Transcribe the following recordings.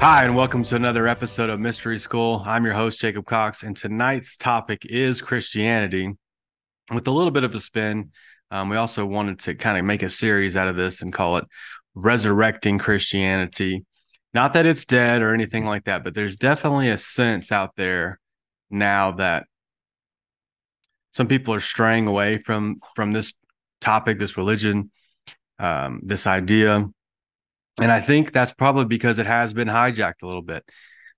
Hi, and welcome to another episode of Mystery School. I'm your host, Jacob Cox, and tonight's topic is Christianity with a little bit of a spin. Um, we also wanted to kind of make a series out of this and call it Resurrecting Christianity. Not that it's dead or anything like that, but there's definitely a sense out there now that some people are straying away from from this topic, this religion, um, this idea and I think that's probably because it has been hijacked a little bit.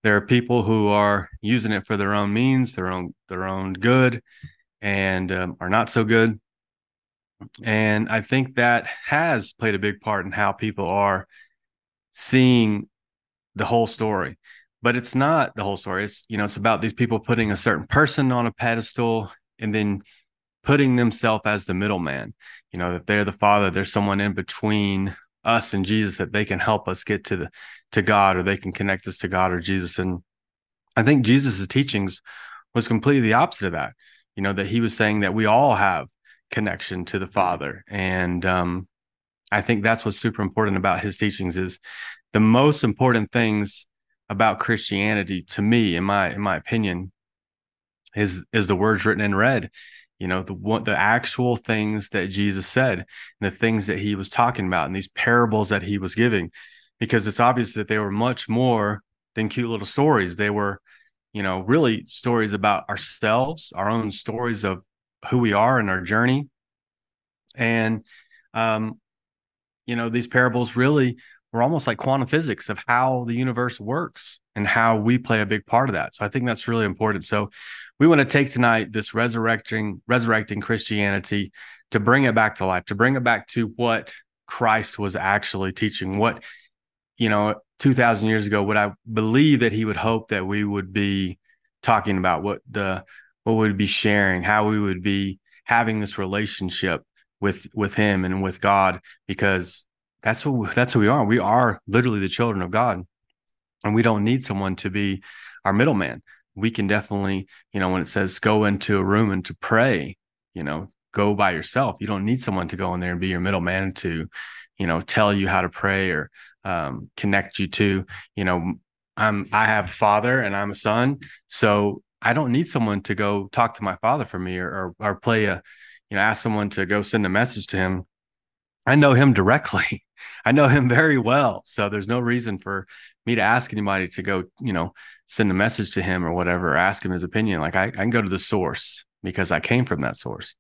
There are people who are using it for their own means, their own their own good, and um, are not so good. And I think that has played a big part in how people are seeing the whole story. But it's not the whole story. It's you know it's about these people putting a certain person on a pedestal and then putting themselves as the middleman. You know that they're the father. There's someone in between us and Jesus that they can help us get to the to God or they can connect us to God or Jesus. And I think Jesus's teachings was completely the opposite of that. You know, that he was saying that we all have connection to the Father. And um, I think that's what's super important about his teachings is the most important things about Christianity to me, in my in my opinion, is is the words written in red you know the what the actual things that jesus said and the things that he was talking about and these parables that he was giving. Because it's obvious that they were much more than cute little stories. They were you know really stories about ourselves our own stories of who we are and our journey. And um you know these parables really were almost like quantum physics of how the universe works and how we play a big part of that. So i think that's really important. So we want to take tonight this resurrecting resurrecting Christianity to bring it back to life, to bring it back to what Christ was actually teaching, what you know, 2000 years ago, what I believe that he would hope that we would be talking about, what the what we would be sharing, how we would be having this relationship with with him and with God because that's what that's who we are. We are literally the children of God. And we don't need someone to be our middleman we can definitely, you know, when it says go into a room and to pray, you know, go by yourself. You don't need someone to go in there and be your middleman to, you know, tell you how to pray or um, connect you to, you know, I'm I have a father and I'm a son, so I don't need someone to go talk to my father for me or or, or play a, you know, ask someone to go send a message to him. I know him directly. I know him very well, so there's no reason for me to ask anybody to go, you know, send a message to him or whatever, or ask him his opinion. Like I, I can go to the source because I came from that source.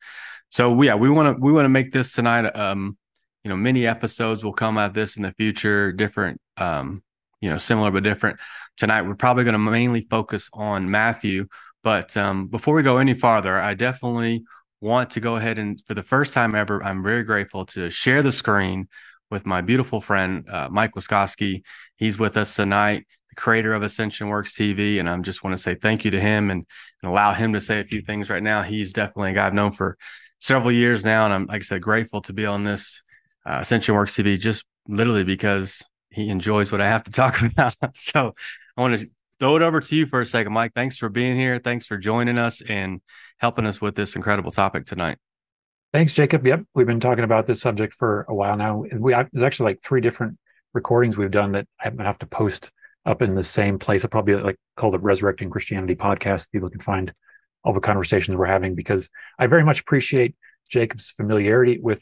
So yeah, we want to we want to make this tonight. Um, you know, many episodes will come out this in the future, different, um, you know, similar but different. Tonight, we're probably going to mainly focus on Matthew. But um, before we go any farther, I definitely want to go ahead and, for the first time ever, I'm very grateful to share the screen with my beautiful friend uh, Mike Wiskoski. He's with us tonight, the creator of Ascension Works TV, and I just want to say thank you to him and, and allow him to say a few things right now. He's definitely a guy I've known for several years now, and I'm like I said, grateful to be on this uh, Ascension Works TV just literally because he enjoys what I have to talk about. so I want to throw it over to you for a second, Mike. Thanks for being here. Thanks for joining us and helping us with this incredible topic tonight. Thanks, Jacob. Yep, we've been talking about this subject for a while now. We there's actually like three different recordings we've done that I'm gonna have to post up in the same place. I'll probably like call it Resurrecting Christianity podcast. People can find all the conversations we're having because I very much appreciate Jacob's familiarity with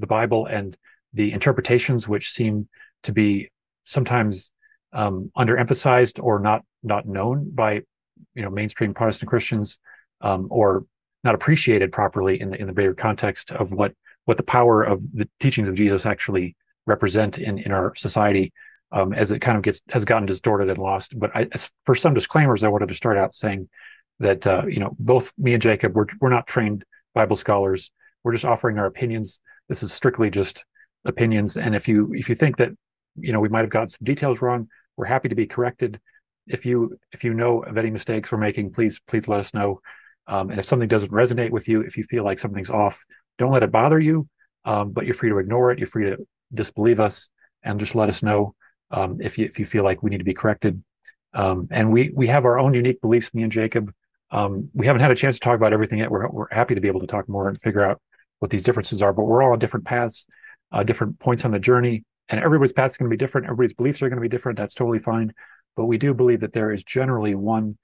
the Bible and the interpretations, which seem to be sometimes um, underemphasized or not not known by you know mainstream Protestant Christians um, or not appreciated properly in the in the bigger context of what what the power of the teachings of Jesus actually represent in in our society um, as it kind of gets has gotten distorted and lost. But I, for some disclaimers, I wanted to start out saying that uh, you know both me and Jacob we're we're not trained Bible scholars. We're just offering our opinions. This is strictly just opinions. And if you if you think that you know we might have got some details wrong, we're happy to be corrected. If you if you know of any mistakes we're making, please please let us know. Um, and if something doesn't resonate with you, if you feel like something's off, don't let it bother you. Um, but you're free to ignore it. You're free to disbelieve us and just let us know um, if you if you feel like we need to be corrected. Um, and we we have our own unique beliefs. Me and Jacob. Um, we haven't had a chance to talk about everything yet. We're we're happy to be able to talk more and figure out what these differences are. But we're all on different paths, uh, different points on the journey, and everybody's path is going to be different. Everybody's beliefs are going to be different. That's totally fine. but we do believe that there is generally one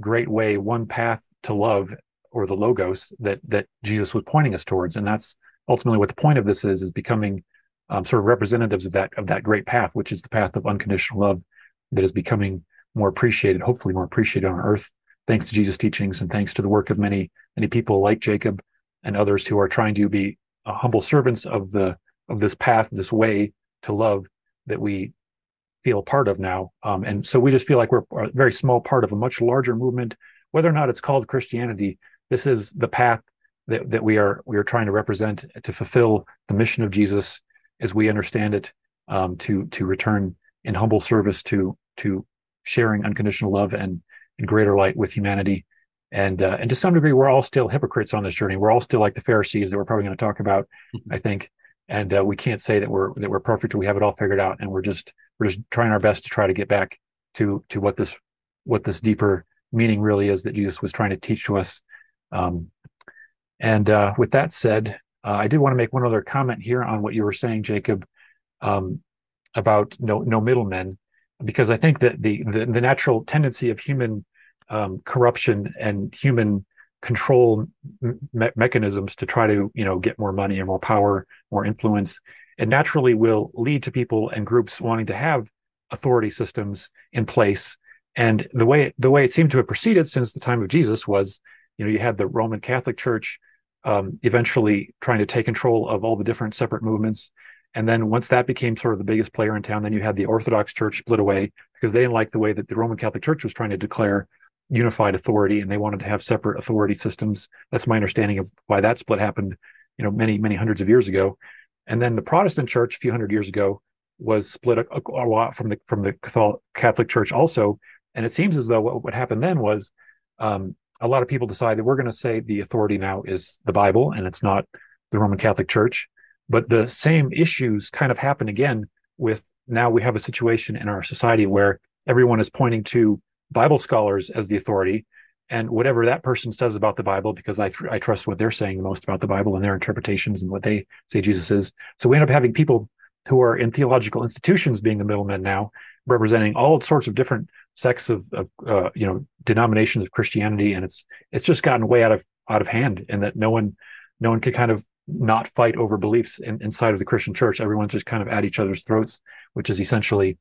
great way, one path to love or the logos that that Jesus was pointing us towards, and that's ultimately what the point of this is: is becoming um, sort of representatives of that of that great path, which is the path of unconditional love that is becoming more appreciated, hopefully more appreciated on earth, thanks to Jesus' teachings and thanks to the work of many many people like Jacob and others who are trying to be humble servants of the of this path, this way to love that we feel a part of now. Um, and so we just feel like we're a very small part of a much larger movement. Whether or not it's called Christianity, this is the path that, that we are we are trying to represent to fulfill the mission of Jesus as we understand it, um, to to return in humble service to to sharing unconditional love and, and greater light with humanity. And uh, and to some degree, we're all still hypocrites on this journey. We're all still like the Pharisees that we're probably going to talk about, mm-hmm. I think. And uh, we can't say that we're that we're perfect or we have it all figured out. And we're just we're just trying our best to try to get back to to what this what this deeper meaning really is that Jesus was trying to teach to us. Um, and uh, with that said, uh, I did want to make one other comment here on what you were saying, Jacob, um, about no no middlemen, because I think that the the, the natural tendency of human um, corruption and human control me- mechanisms to try to you know get more money and more power, more influence, it naturally will lead to people and groups wanting to have authority systems in place. And the way the way it seemed to have proceeded since the time of Jesus was, you know, you had the Roman Catholic Church um, eventually trying to take control of all the different separate movements. And then once that became sort of the biggest player in town, then you had the Orthodox Church split away because they didn't like the way that the Roman Catholic Church was trying to declare unified authority and they wanted to have separate authority systems. That's my understanding of why that split happened, you know, many, many hundreds of years ago. And then the Protestant church a few hundred years ago was split a, a lot from the from the Catholic Church also. And it seems as though what, what happened then was um, a lot of people decided we're going to say the authority now is the Bible and it's not the Roman Catholic Church. But the same issues kind of happen again with now we have a situation in our society where everyone is pointing to Bible scholars as the authority and whatever that person says about the Bible, because I, th- I trust what they're saying the most about the Bible and their interpretations and what they say Jesus is. So we end up having people who are in theological institutions being the middlemen now, representing all sorts of different sects of, of uh, you know denominations of Christianity, and it's it's just gotten way out of out of hand, and that no one no one could kind of not fight over beliefs in, inside of the Christian church. Everyone's just kind of at each other's throats, which is essentially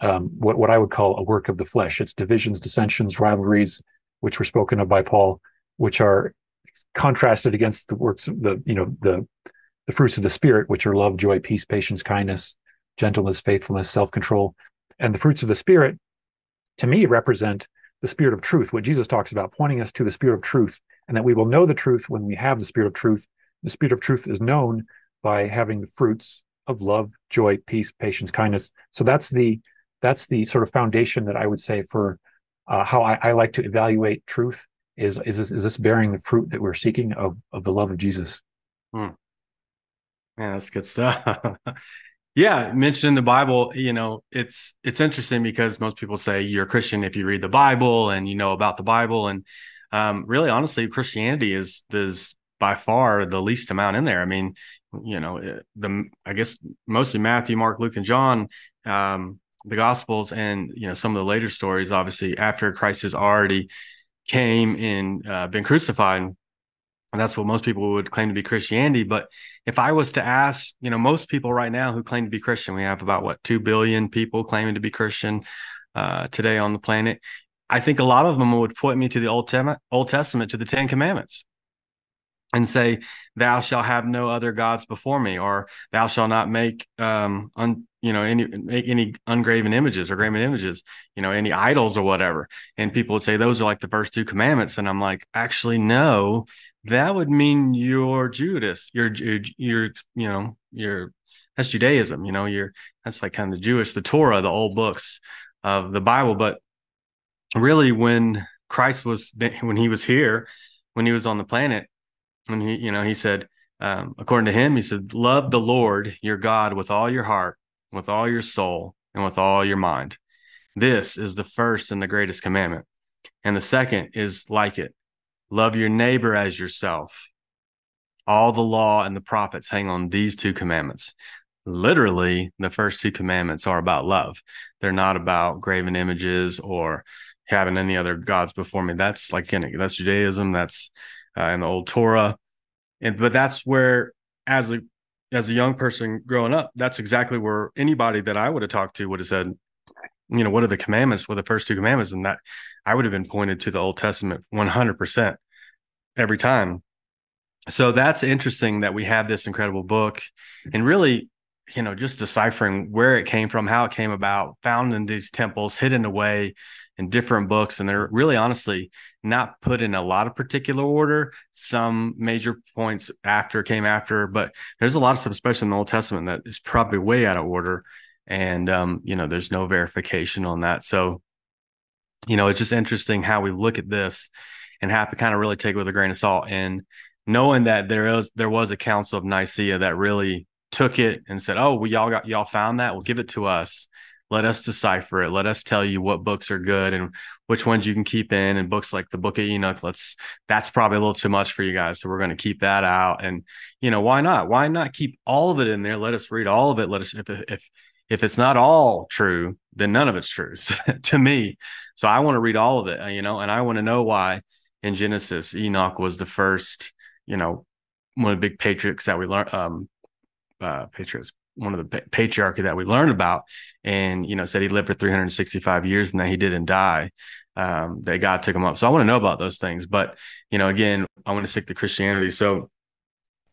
um, what what I would call a work of the flesh. It's divisions, dissensions, rivalries, which were spoken of by Paul, which are contrasted against the works of the you know the the fruits of the spirit, which are love, joy, peace, patience, kindness, gentleness, faithfulness, self-control. And the fruits of the spirit, to me, represent the spirit of truth, what Jesus talks about, pointing us to the spirit of truth, and that we will know the truth when we have the spirit of truth. The spirit of truth is known by having the fruits of love, joy, peace, patience, kindness. So that's the that's the sort of foundation that I would say for uh, how I, I, like to evaluate truth is, is this, is this bearing the fruit that we're seeking of of the love of Jesus? Hmm. That's good stuff. yeah, mentioned in the Bible, you know, it's it's interesting because most people say you're a Christian if you read the Bible and you know about the Bible, and um, really, honestly, Christianity is is by far the least amount in there. I mean, you know, eh, the I guess mostly Matthew, Mark, Luke, and John. Um, the gospels and you know some of the later stories obviously after christ has already came and uh, been crucified. And that's what most people would claim to be christianity. But if i was to ask you know most people right now who claim to be christian we have about what 2 billion people claiming to be christian uh, today on the planet. I think a lot of them would point me to the old, old testament to the 10 commandments and say, "Thou shalt have no other gods before me," or "Thou shalt not make, um, un, you know, any make any ungraven images or graven images, you know, any idols or whatever." And people would say those are like the first two commandments, and I'm like, actually, no, that would mean you're Judas, you're you're you know, you're that's Judaism, you know, you're that's like kind of the Jewish, the Torah, the old books of the Bible, but really, when Christ was when he was here, when he was on the planet and he, you know, he said, um, according to him, he said, love the Lord your God with all your heart, with all your soul, and with all your mind. This is the first and the greatest commandment. And the second is like it love your neighbor as yourself. All the law and the prophets hang on these two commandments. literally the first two commandments are about love. They're not about graven images or having any other gods before me. That's like that's Judaism. That's uh, in the old Torah, and but that's where as a as a young person growing up, that's exactly where anybody that I would have talked to would have said, you know, what are the commandments? What are the first two commandments? And that I would have been pointed to the Old Testament 100% every time. So that's interesting that we have this incredible book and really, you know, just deciphering where it came from, how it came about, found in these temples, hidden away in different books. And they're really honestly not put in a lot of particular order. Some major points after came after, but there's a lot of stuff, especially in the Old Testament, that is probably way out of order. And, um, you know, there's no verification on that. So, you know, it's just interesting how we look at this and have to kind of really take it with a grain of salt. And knowing that there is there was a council of Nicaea that really took it and said, "Oh, well, y'all got y'all found that. Well, give it to us. Let us decipher it. Let us tell you what books are good and which ones you can keep in. And books like the Book of Enoch, let's that's probably a little too much for you guys, so we're going to keep that out. And you know, why not? Why not keep all of it in there? Let us read all of it. Let us if if if it's not all true, then none of it's true to me. So I want to read all of it, you know, and I want to know why in Genesis Enoch was the first you know, one of the big patriots that we learned, um, uh, patriots, one of the patriarchy that we learned about, and you know, said he lived for 365 years and that he didn't die. Um, that God took him up. So I want to know about those things. But you know, again, I want to stick to Christianity. So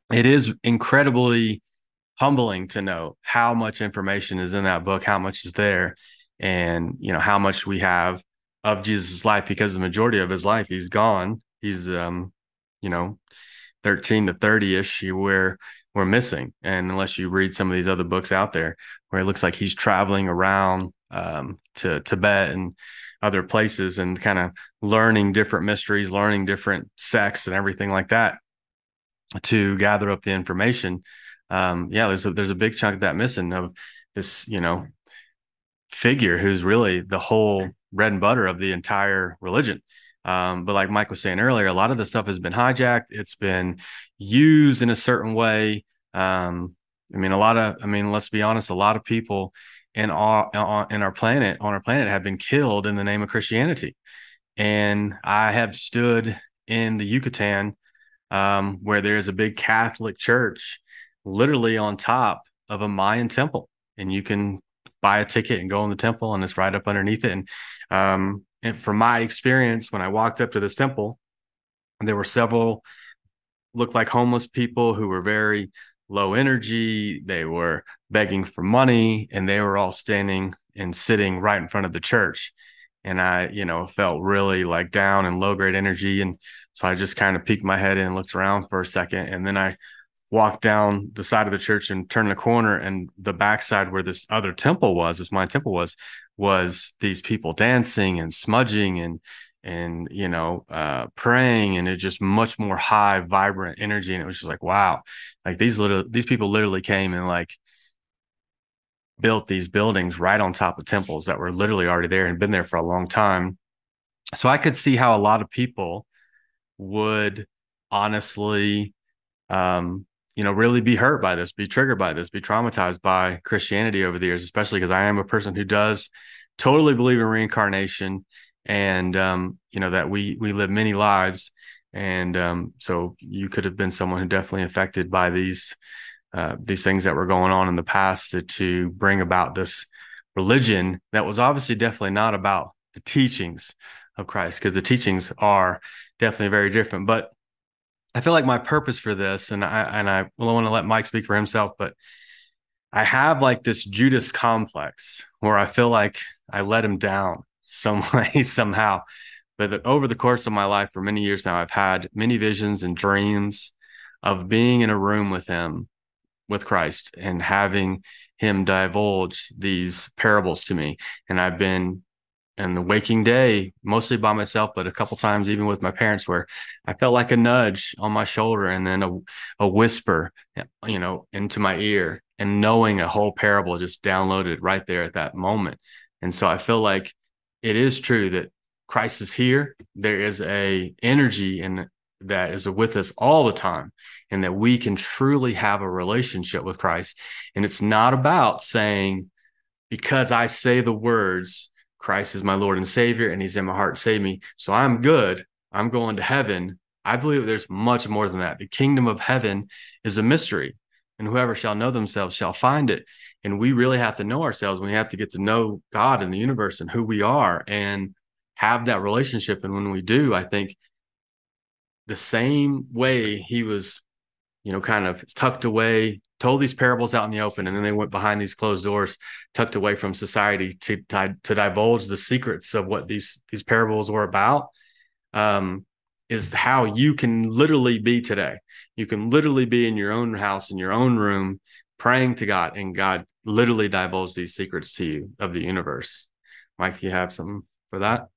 it is incredibly humbling to know how much information is in that book, how much is there, and you know how much we have of Jesus' life because the majority of his life he's gone. He's um, you know, 13 to 30 ish where missing. And unless you read some of these other books out there where it looks like he's traveling around um, to Tibet and other places and kind of learning different mysteries, learning different sects and everything like that to gather up the information. Um, yeah, there's a, there's a big chunk of that missing of this, you know, figure who's really the whole bread and butter of the entire religion. Um, but like Mike was saying earlier, a lot of the stuff has been hijacked. It's been used in a certain way. Um, I mean, a lot of, I mean, let's be honest, a lot of people in our in our planet on our planet have been killed in the name of Christianity. And I have stood in the Yucatan um, where there's a big Catholic church literally on top of a Mayan temple, and you can buy a ticket and go in the temple, and it's right up underneath it. And um, and from my experience, when I walked up to this temple, there were several looked like homeless people who were very low energy. They were begging for money, and they were all standing and sitting right in front of the church. And I, you know, felt really like down and low grade energy. And so I just kind of peeked my head in and looked around for a second. And then I walked down the side of the church and turned the corner and the backside where this other temple was, this my temple was, was these people dancing and smudging and and you know uh praying and it just much more high vibrant energy. And it was just like wow. Like these little these people literally came and like built these buildings right on top of temples that were literally already there and been there for a long time. So i could see how a lot of people would honestly um you know, really be hurt by this, be triggered by this, be traumatized by Christianity over the years, especially because I am a person who does totally believe in reincarnation and um, you know that we we live many lives. And um, so you could have been someone who definitely affected by these uh, these things that were going on in the past to, to bring about this religion that was obviously definitely not about the teachings of Christ because the teachings are definitely very different. But I feel like my purpose for this, and I and I will want to let Mike speak for himself, but I have like this Judas complex where I feel like I let him down some way somehow. But over the course of my life, for many years now, I've had many visions and dreams of being in a room with him, with Christ, and having him divulge these parables to me. And I've been and the waking day mostly by myself but a couple times even with my parents where i felt like a nudge on my shoulder and then a, a whisper you know into my ear and knowing a whole parable just downloaded right there at that moment and so i feel like it is true that christ is here there is a energy and that is with us all the time and that we can truly have a relationship with Christ. And it's not about saying, because I say the words, Christ is my Lord and Savior, and He's in my heart, save me. So I'm good. I'm going to heaven. I believe there's much more than that. The kingdom of heaven is a mystery, and whoever shall know themselves shall find it. And we really have to know ourselves. We have to get to know God and the universe and who we are and have that relationship. And when we do, I think the same way he was, you know, kind of tucked away, told these parables out in the open, and then they went behind these closed doors, tucked away from society to to, to divulge the secrets of what these these parables were about. Um, is how you can literally be today. You can literally be in your own house, in your own room, praying to God, and God literally divulges these secrets to you of the universe. Mike, you have something for that?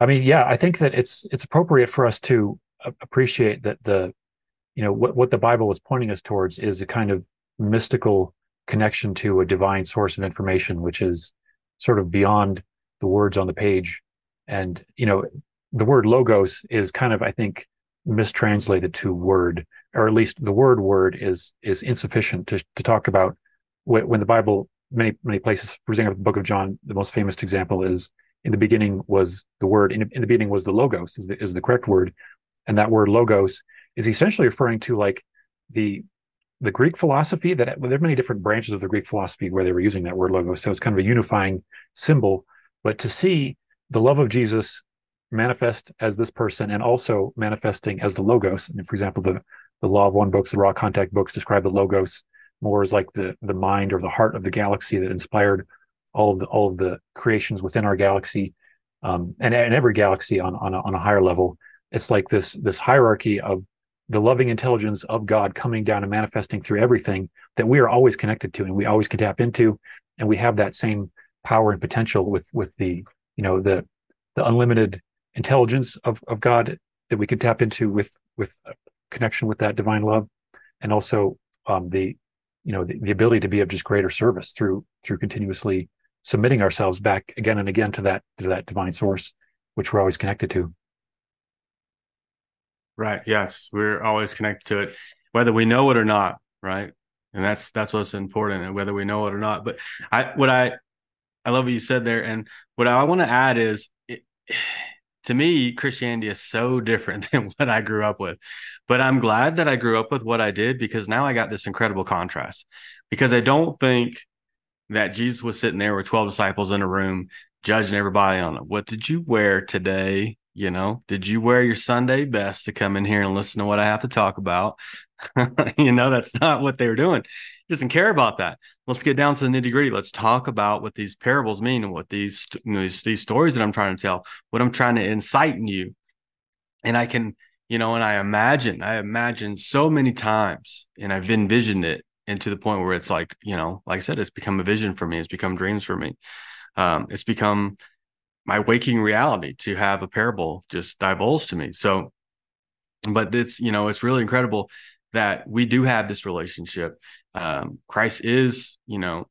I mean, yeah, I think that it's it's appropriate for us to appreciate that the, you know, what what the Bible is pointing us towards is a kind of mystical connection to a divine source of information, which is sort of beyond the words on the page. And you know, the word logos is kind of, I think, mistranslated to word, or at least the word word is is insufficient to to talk about when the Bible many many places, for example, the book of John, the most famous example is in the beginning was the word in, in the beginning was the logos is the, is the correct word and that word logos is essentially referring to like the the greek philosophy that well, there are many different branches of the greek philosophy where they were using that word logos so it's kind of a unifying symbol but to see the love of jesus manifest as this person and also manifesting as the logos and for example the the law of one books the Ra contact books describe the logos more as like the the mind or the heart of the galaxy that inspired all of the all of the creations within our galaxy um, and, and every galaxy on on a, on a higher level. It's like this this hierarchy of the loving intelligence of God coming down and manifesting through everything that we are always connected to and we always can tap into, and we have that same power and potential with with the you know the the unlimited intelligence of of God that we can tap into with with connection with that divine love, and also um, the you know the, the ability to be of just greater service through through continuously submitting ourselves back again and again to that to that divine source which we're always connected to right yes we're always connected to it whether we know it or not right and that's that's what's important and whether we know it or not but i what i i love what you said there and what i want to add is it, to me christianity is so different than what i grew up with but i'm glad that i grew up with what i did because now i got this incredible contrast because i don't think that Jesus was sitting there with 12 disciples in a room judging everybody on it. What did you wear today? You know, did you wear your Sunday best to come in here and listen to what I have to talk about? you know, that's not what they were doing. He doesn't care about that. Let's get down to the nitty gritty. Let's talk about what these parables mean and what these, you know, these, these stories that I'm trying to tell, what I'm trying to incite in you. And I can, you know, and I imagine, I imagine so many times, and I've envisioned it and to the point where it's like you know like i said it's become a vision for me it's become dreams for me um, it's become my waking reality to have a parable just divulged to me. So but it's you know it's really incredible that we do have this relationship. Um, christ is you know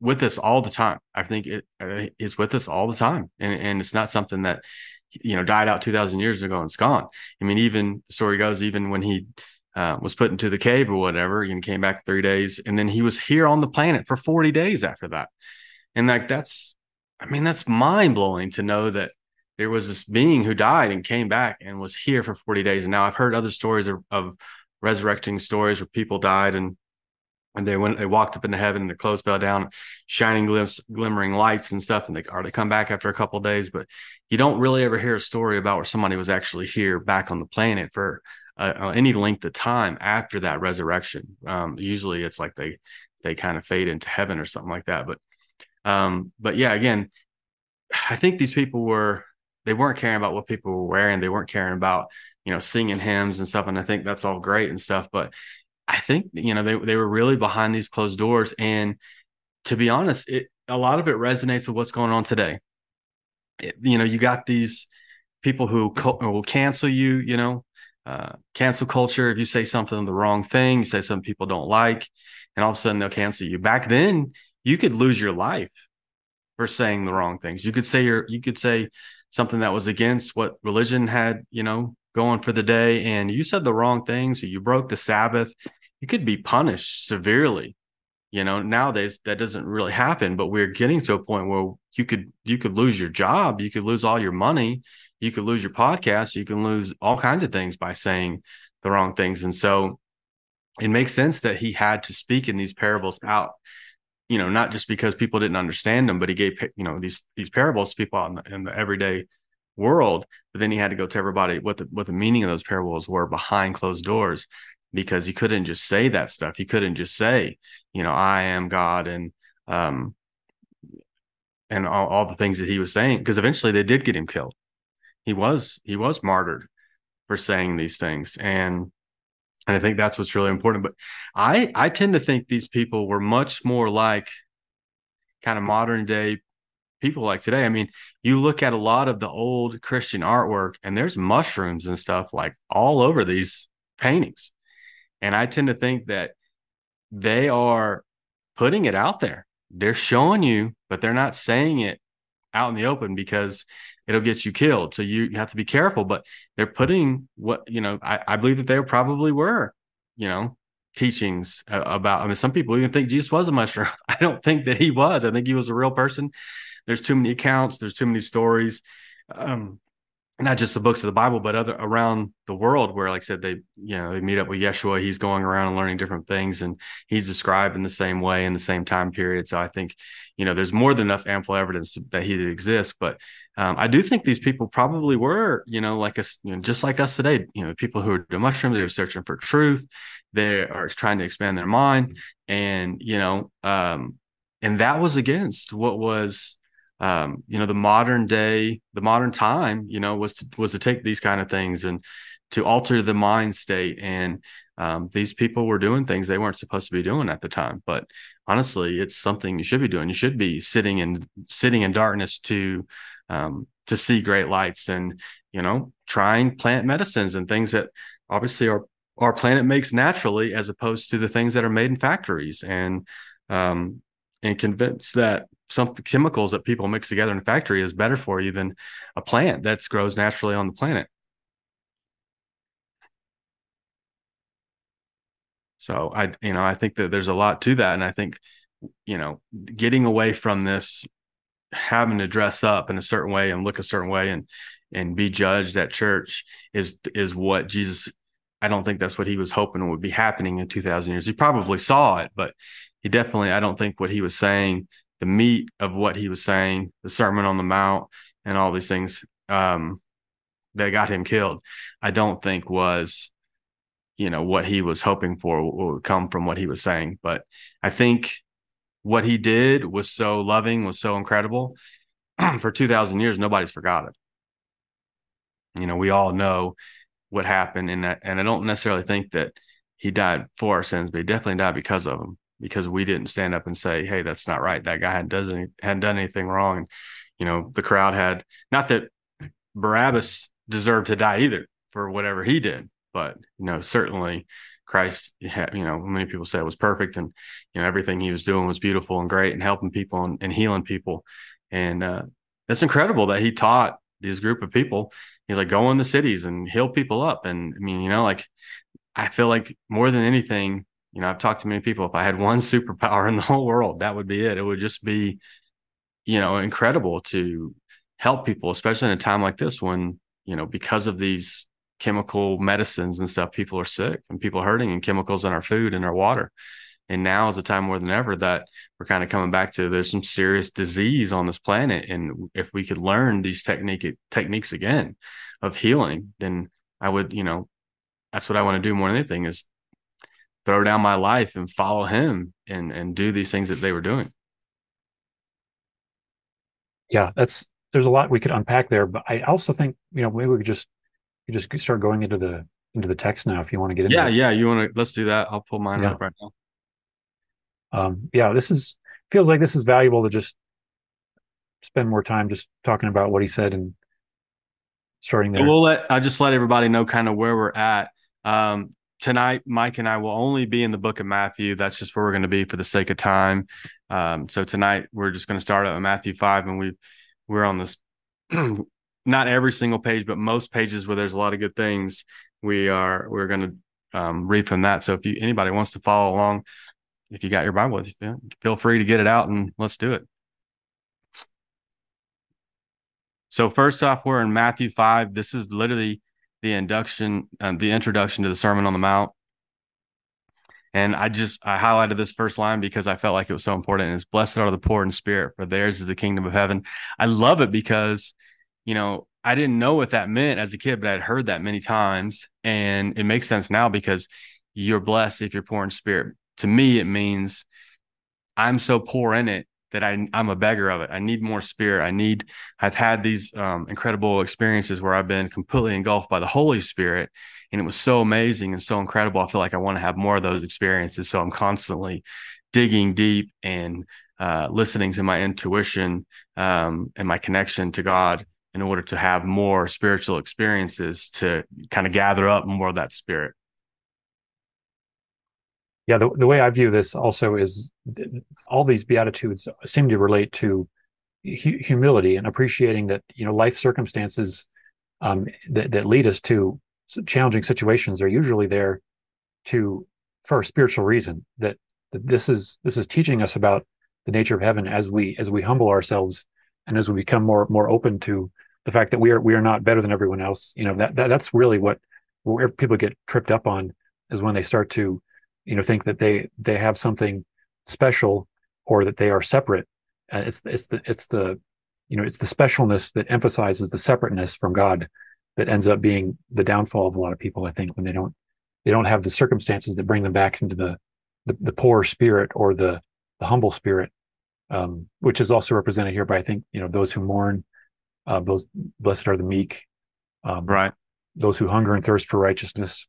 with us all the time. I think it uh, is with us all the time. And, and it's not something that you know died out 2000 years ago and it's gone. I mean even the story goes even when he uh, was put into the cave or whatever and came back three days and then he was here on the planet for 40 days after that. And like that's i mean that's mind-blowing to know that there was this being who died and came back and was here for 40 days and now i've heard other stories of, of resurrecting stories where people died and and they went they walked up into heaven and their clothes fell down shining glimpse glimmering lights and stuff and they or they come back after a couple days but you don't really ever hear a story about where somebody was actually here back on the planet for uh, any length of time after that resurrection. Um, usually, it's like they they kind of fade into heaven or something like that. But um, but yeah, again, I think these people were they weren't caring about what people were wearing. They weren't caring about you know singing hymns and stuff. And I think that's all great and stuff. But I think you know they they were really behind these closed doors. And to be honest, it a lot of it resonates with what's going on today. It, you know, you got these people who co- will cancel you. You know, uh, cancel culture. If you say something the wrong thing, you say something people don't like, and all of a sudden they'll cancel you. Back then, you could lose your life for saying the wrong things. You could say your you could say something that was against what religion had, you know, going for the day and you said the wrong things you broke the Sabbath, you could be punished severely. You know, nowadays that doesn't really happen, but we're getting to a point where you could you could lose your job, you could lose all your money, you could lose your podcast, you can lose all kinds of things by saying the wrong things. And so it makes sense that he had to speak in these parables out you know not just because people didn't understand him, but he gave you know these these parables to people in the, in the everyday world. But then he had to go to everybody what the what the meaning of those parables were behind closed doors because he couldn't just say that stuff. He couldn't just say you know i am god and um and all, all the things that he was saying because eventually they did get him killed. He was he was martyred for saying these things. And and I think that's what's really important. But I I tend to think these people were much more like kind of modern day people like today. I mean, you look at a lot of the old Christian artwork and there's mushrooms and stuff like all over these paintings. And I tend to think that they are putting it out there. They're showing you, but they're not saying it out in the open because it'll get you killed. So you, you have to be careful. But they're putting what you know. I, I believe that they probably were, you know, teachings about. I mean, some people even think Jesus was a mushroom. I don't think that he was. I think he was a real person. There's too many accounts. There's too many stories. Um, not just the books of the Bible, but other around the world where, like I said, they you know they meet up with Yeshua. He's going around and learning different things, and he's described in the same way in the same time period. So I think you know there's more than enough ample evidence that he did exist. But um, I do think these people probably were you know like us, you know, just like us today. You know, people who are doing mushrooms, they are searching for truth. They are trying to expand their mind, and you know, um, and that was against what was um, you know, the modern day, the modern time, you know, was to, was to take these kind of things and to alter the mind state. And um, these people were doing things they weren't supposed to be doing at the time. But honestly, it's something you should be doing. You should be sitting in sitting in darkness to um, to see great lights, and you know, trying plant medicines and things that obviously our our planet makes naturally, as opposed to the things that are made in factories. And um, and convinced that some chemicals that people mix together in a factory is better for you than a plant that grows naturally on the planet. So I, you know, I think that there's a lot to that, and I think, you know, getting away from this, having to dress up in a certain way and look a certain way and and be judged at church is is what Jesus. I don't think that's what he was hoping would be happening in 2,000 years. He probably saw it, but he definitely, I don't think what he was saying, the meat of what he was saying, the Sermon on the Mount, and all these things um, that got him killed, I don't think was, you know, what he was hoping for would come from what he was saying. But I think what he did was so loving, was so incredible. for 2,000 years, nobody's forgot it. You know, we all know what happened in that. And I don't necessarily think that he died for our sins, but he definitely died because of them because we didn't stand up and say, "Hey, that's not right. That guy hadn't doesn't hadn't done anything wrong." And you know, the crowd had not that Barabbas deserved to die either for whatever he did, but you know, certainly Christ, had, you know, many people say it was perfect, and you know, everything he was doing was beautiful and great, and helping people and, and healing people, and uh, it's incredible that he taught this group of people. He's like, go in the cities and heal people up, and I mean, you know, like I feel like more than anything, you know, I've talked to many people. If I had one superpower in the whole world, that would be it. It would just be, you know, incredible to help people, especially in a time like this when, you know, because of these chemical medicines and stuff, people are sick and people hurting and chemicals in our food and our water. And now is a time more than ever that we're kind of coming back to there's some serious disease on this planet. And if we could learn these technique techniques again of healing, then I would, you know, that's what I want to do more than anything is throw down my life and follow him and and do these things that they were doing. Yeah that's there's a lot we could unpack there but i also think you know maybe we could just you just start going into the into the text now if you want to get into yeah it. yeah you want to let's do that. I'll pull mine yeah. up right now. Um yeah this is feels like this is valuable to just spend more time just talking about what he said and starting there. we'll let i just let everybody know kind of where we're at. Um tonight, Mike and I will only be in the book of Matthew. That's just where we're going to be for the sake of time. Um, so tonight we're just going to start at Matthew five, and we we're on this not every single page, but most pages where there's a lot of good things, we are we're going to um, read from that. So if you anybody wants to follow along, if you got your Bible feel free to get it out and let's do it. So first off, we're in Matthew five. This is literally the induction, uh, the introduction to the Sermon on the Mount. And I just I highlighted this first line because I felt like it was so important. It's blessed are the poor in spirit, for theirs is the kingdom of heaven. I love it because, you know, I didn't know what that meant as a kid, but I'd heard that many times. And it makes sense now because you're blessed if you're poor in spirit. To me, it means I'm so poor in it that I, I'm a beggar of it. I need more spirit. I need, I've had these um, incredible experiences where I've been completely engulfed by the Holy Spirit. And it was so amazing and so incredible. I feel like I want to have more of those experiences. So I'm constantly digging deep and uh, listening to my intuition um, and my connection to God in order to have more spiritual experiences to kind of gather up more of that spirit. Yeah, the, the way I view this also is all these beatitudes seem to relate to hu- humility and appreciating that you know life circumstances um, that, that lead us to challenging situations are usually there to for a spiritual reason that, that this is this is teaching us about the nature of heaven as we as we humble ourselves and as we become more more open to the fact that we are we are not better than everyone else. You know that, that that's really what where people get tripped up on is when they start to you know think that they they have something special or that they are separate. Uh, it's it's the it's the you know it's the specialness that emphasizes the separateness from god that ends up being the downfall of a lot of people i think when they don't they don't have the circumstances that bring them back into the the, the poor spirit or the the humble spirit um, which is also represented here by i think you know those who mourn uh, those blessed are the meek um, right. those who hunger and thirst for righteousness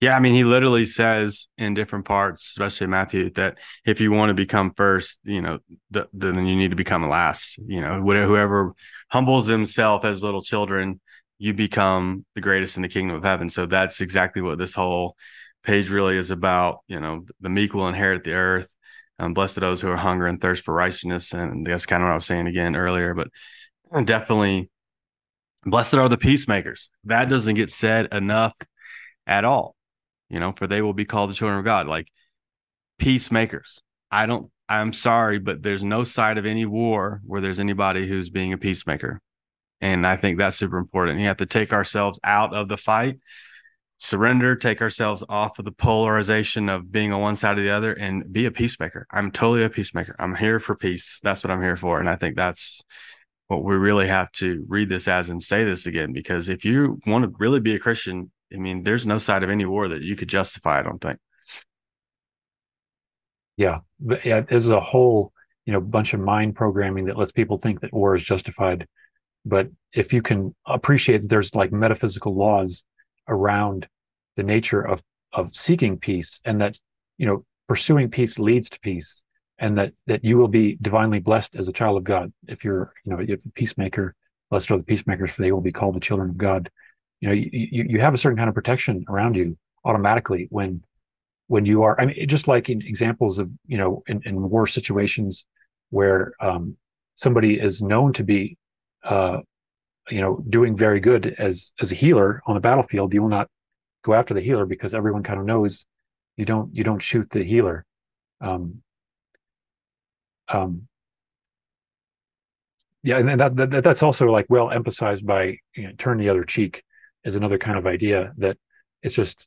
yeah, I mean, he literally says in different parts, especially Matthew, that if you want to become first, you know, the, then you need to become last. You know, whatever, whoever humbles himself as little children, you become the greatest in the kingdom of heaven. So that's exactly what this whole page really is about. You know, the meek will inherit the earth. Um, blessed are those who are hunger and thirst for righteousness. And that's kind of what I was saying again earlier, but definitely blessed are the peacemakers. That doesn't get said enough at all you know, for they will be called the children of God, like peacemakers. I don't, I'm sorry, but there's no side of any war where there's anybody who's being a peacemaker. And I think that's super important. You have to take ourselves out of the fight, surrender, take ourselves off of the polarization of being on one side or the other, and be a peacemaker. I'm totally a peacemaker. I'm here for peace. That's what I'm here for. And I think that's what we really have to read this as and say this again, because if you want to really be a Christian, I mean, there's no side of any war that you could justify. I don't think. Yeah, but yeah, there's a whole you know bunch of mind programming that lets people think that war is justified. But if you can appreciate that there's like metaphysical laws around the nature of of seeking peace, and that you know pursuing peace leads to peace, and that that you will be divinely blessed as a child of God if you're you know if the peacemaker blessed are the peacemakers for they will be called the children of God you know you, you have a certain kind of protection around you automatically when when you are i mean just like in examples of you know in, in war situations where um, somebody is known to be uh, you know doing very good as as a healer on the battlefield you will not go after the healer because everyone kind of knows you don't you don't shoot the healer. Um, um, yeah and that, that that's also like well emphasized by you know, turn the other cheek is another kind of idea that it's just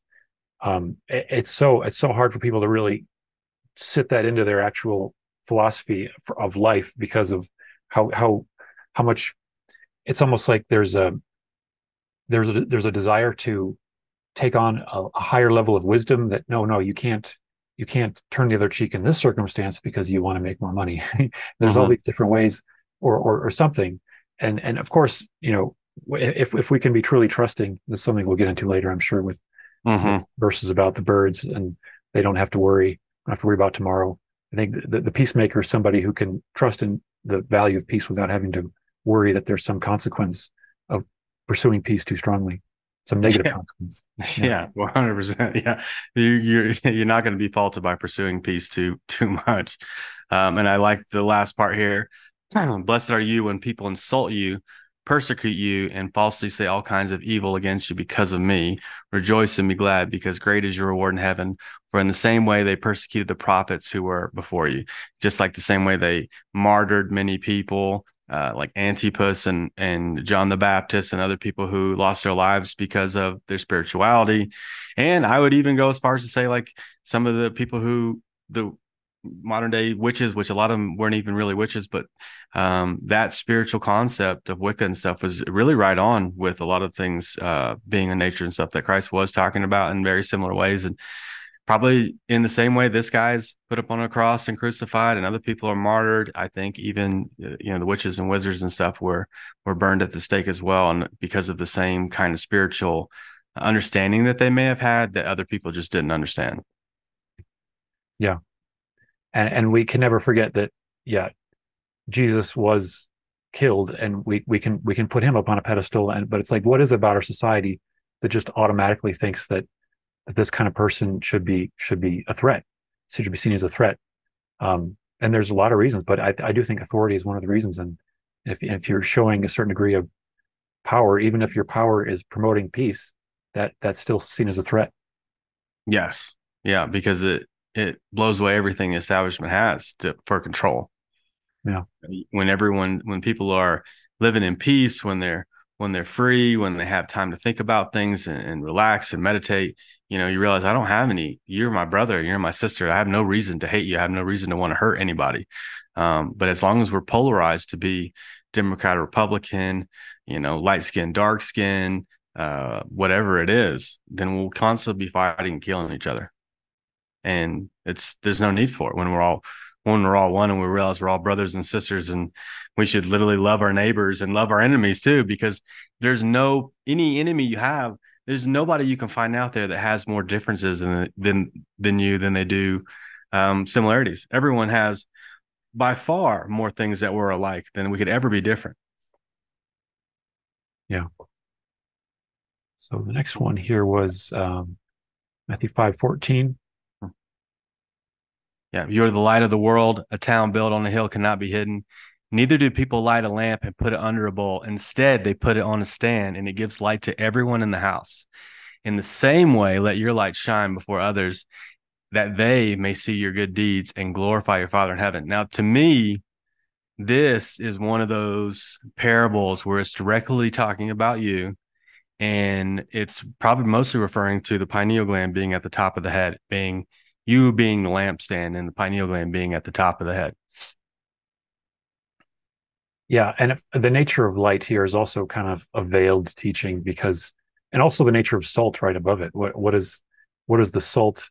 um, it, it's so it's so hard for people to really sit that into their actual philosophy of life because of how how how much it's almost like there's a there's a there's a desire to take on a, a higher level of wisdom that no no you can't you can't turn the other cheek in this circumstance because you want to make more money there's all mm-hmm. these different ways or, or or something and and of course you know if if we can be truly trusting, this is something we'll get into later, I'm sure, with mm-hmm. verses about the birds, and they don't have to worry, don't have to worry about tomorrow. I think the, the peacemaker is somebody who can trust in the value of peace without having to worry that there's some consequence of pursuing peace too strongly, some negative yeah. consequence. Yeah, one hundred percent. Yeah, you, you're you're not going to be faulted by pursuing peace too too much. Um, and I like the last part here. Blessed are you when people insult you persecute you and falsely say all kinds of evil against you because of me. Rejoice and be glad, because great is your reward in heaven. For in the same way they persecuted the prophets who were before you, just like the same way they martyred many people, uh, like Antipas and and John the Baptist and other people who lost their lives because of their spirituality. And I would even go as far as to say, like some of the people who the modern day witches, which a lot of them weren't even really witches, but um, that spiritual concept of Wicca and stuff was really right on with a lot of things uh, being in nature and stuff that Christ was talking about in very similar ways. And probably in the same way this guy's put up on a cross and crucified and other people are martyred i think even uh, you know the witches and wizards and stuff were were burned at the stake as well and because of the same kind of spiritual understanding that they may have had that other people just didn't understand yeah and and we can never forget that yeah jesus was killed and we we can we can put him up on a pedestal and but it's like what is about our society that just automatically thinks that that this kind of person should be should be a threat should be seen as a threat? Um, and there's a lot of reasons but I, I do think authority is one of the reasons. And if, if you're showing a certain degree of power even if your power is promoting peace that that's still seen as a threat. Yes. Yeah because it it blows away everything the establishment has to, for control yeah when everyone when people are living in peace when they're when they're free, when they have time to think about things and, and, relax and meditate, you know, you realize I don't have any. You're my brother. You're my sister. I have no reason to hate you. I have no reason to want to hurt anybody. Um, but as long as we're polarized to be Democrat or Republican, you know, light skin, dark skin, uh, whatever it is, then we'll constantly be fighting and killing each other. And it's there's no need for it. When we're all when we're all one and we realize we're all brothers and sisters and we should literally love our neighbors and love our enemies too because there's no any enemy you have there's nobody you can find out there that has more differences than than than you than they do um, similarities. Everyone has by far more things that we're alike than we could ever be different. Yeah. So the next one here was um, matthew 5 14 yeah, you are the light of the world. A town built on a hill cannot be hidden. Neither do people light a lamp and put it under a bowl. Instead, they put it on a stand and it gives light to everyone in the house. In the same way, let your light shine before others that they may see your good deeds and glorify your Father in heaven. Now, to me, this is one of those parables where it's directly talking about you. And it's probably mostly referring to the pineal gland being at the top of the head, being you being the lampstand and the pineal gland being at the top of the head. Yeah, and if, the nature of light here is also kind of a veiled teaching because, and also the nature of salt right above it. What what is what is the salt?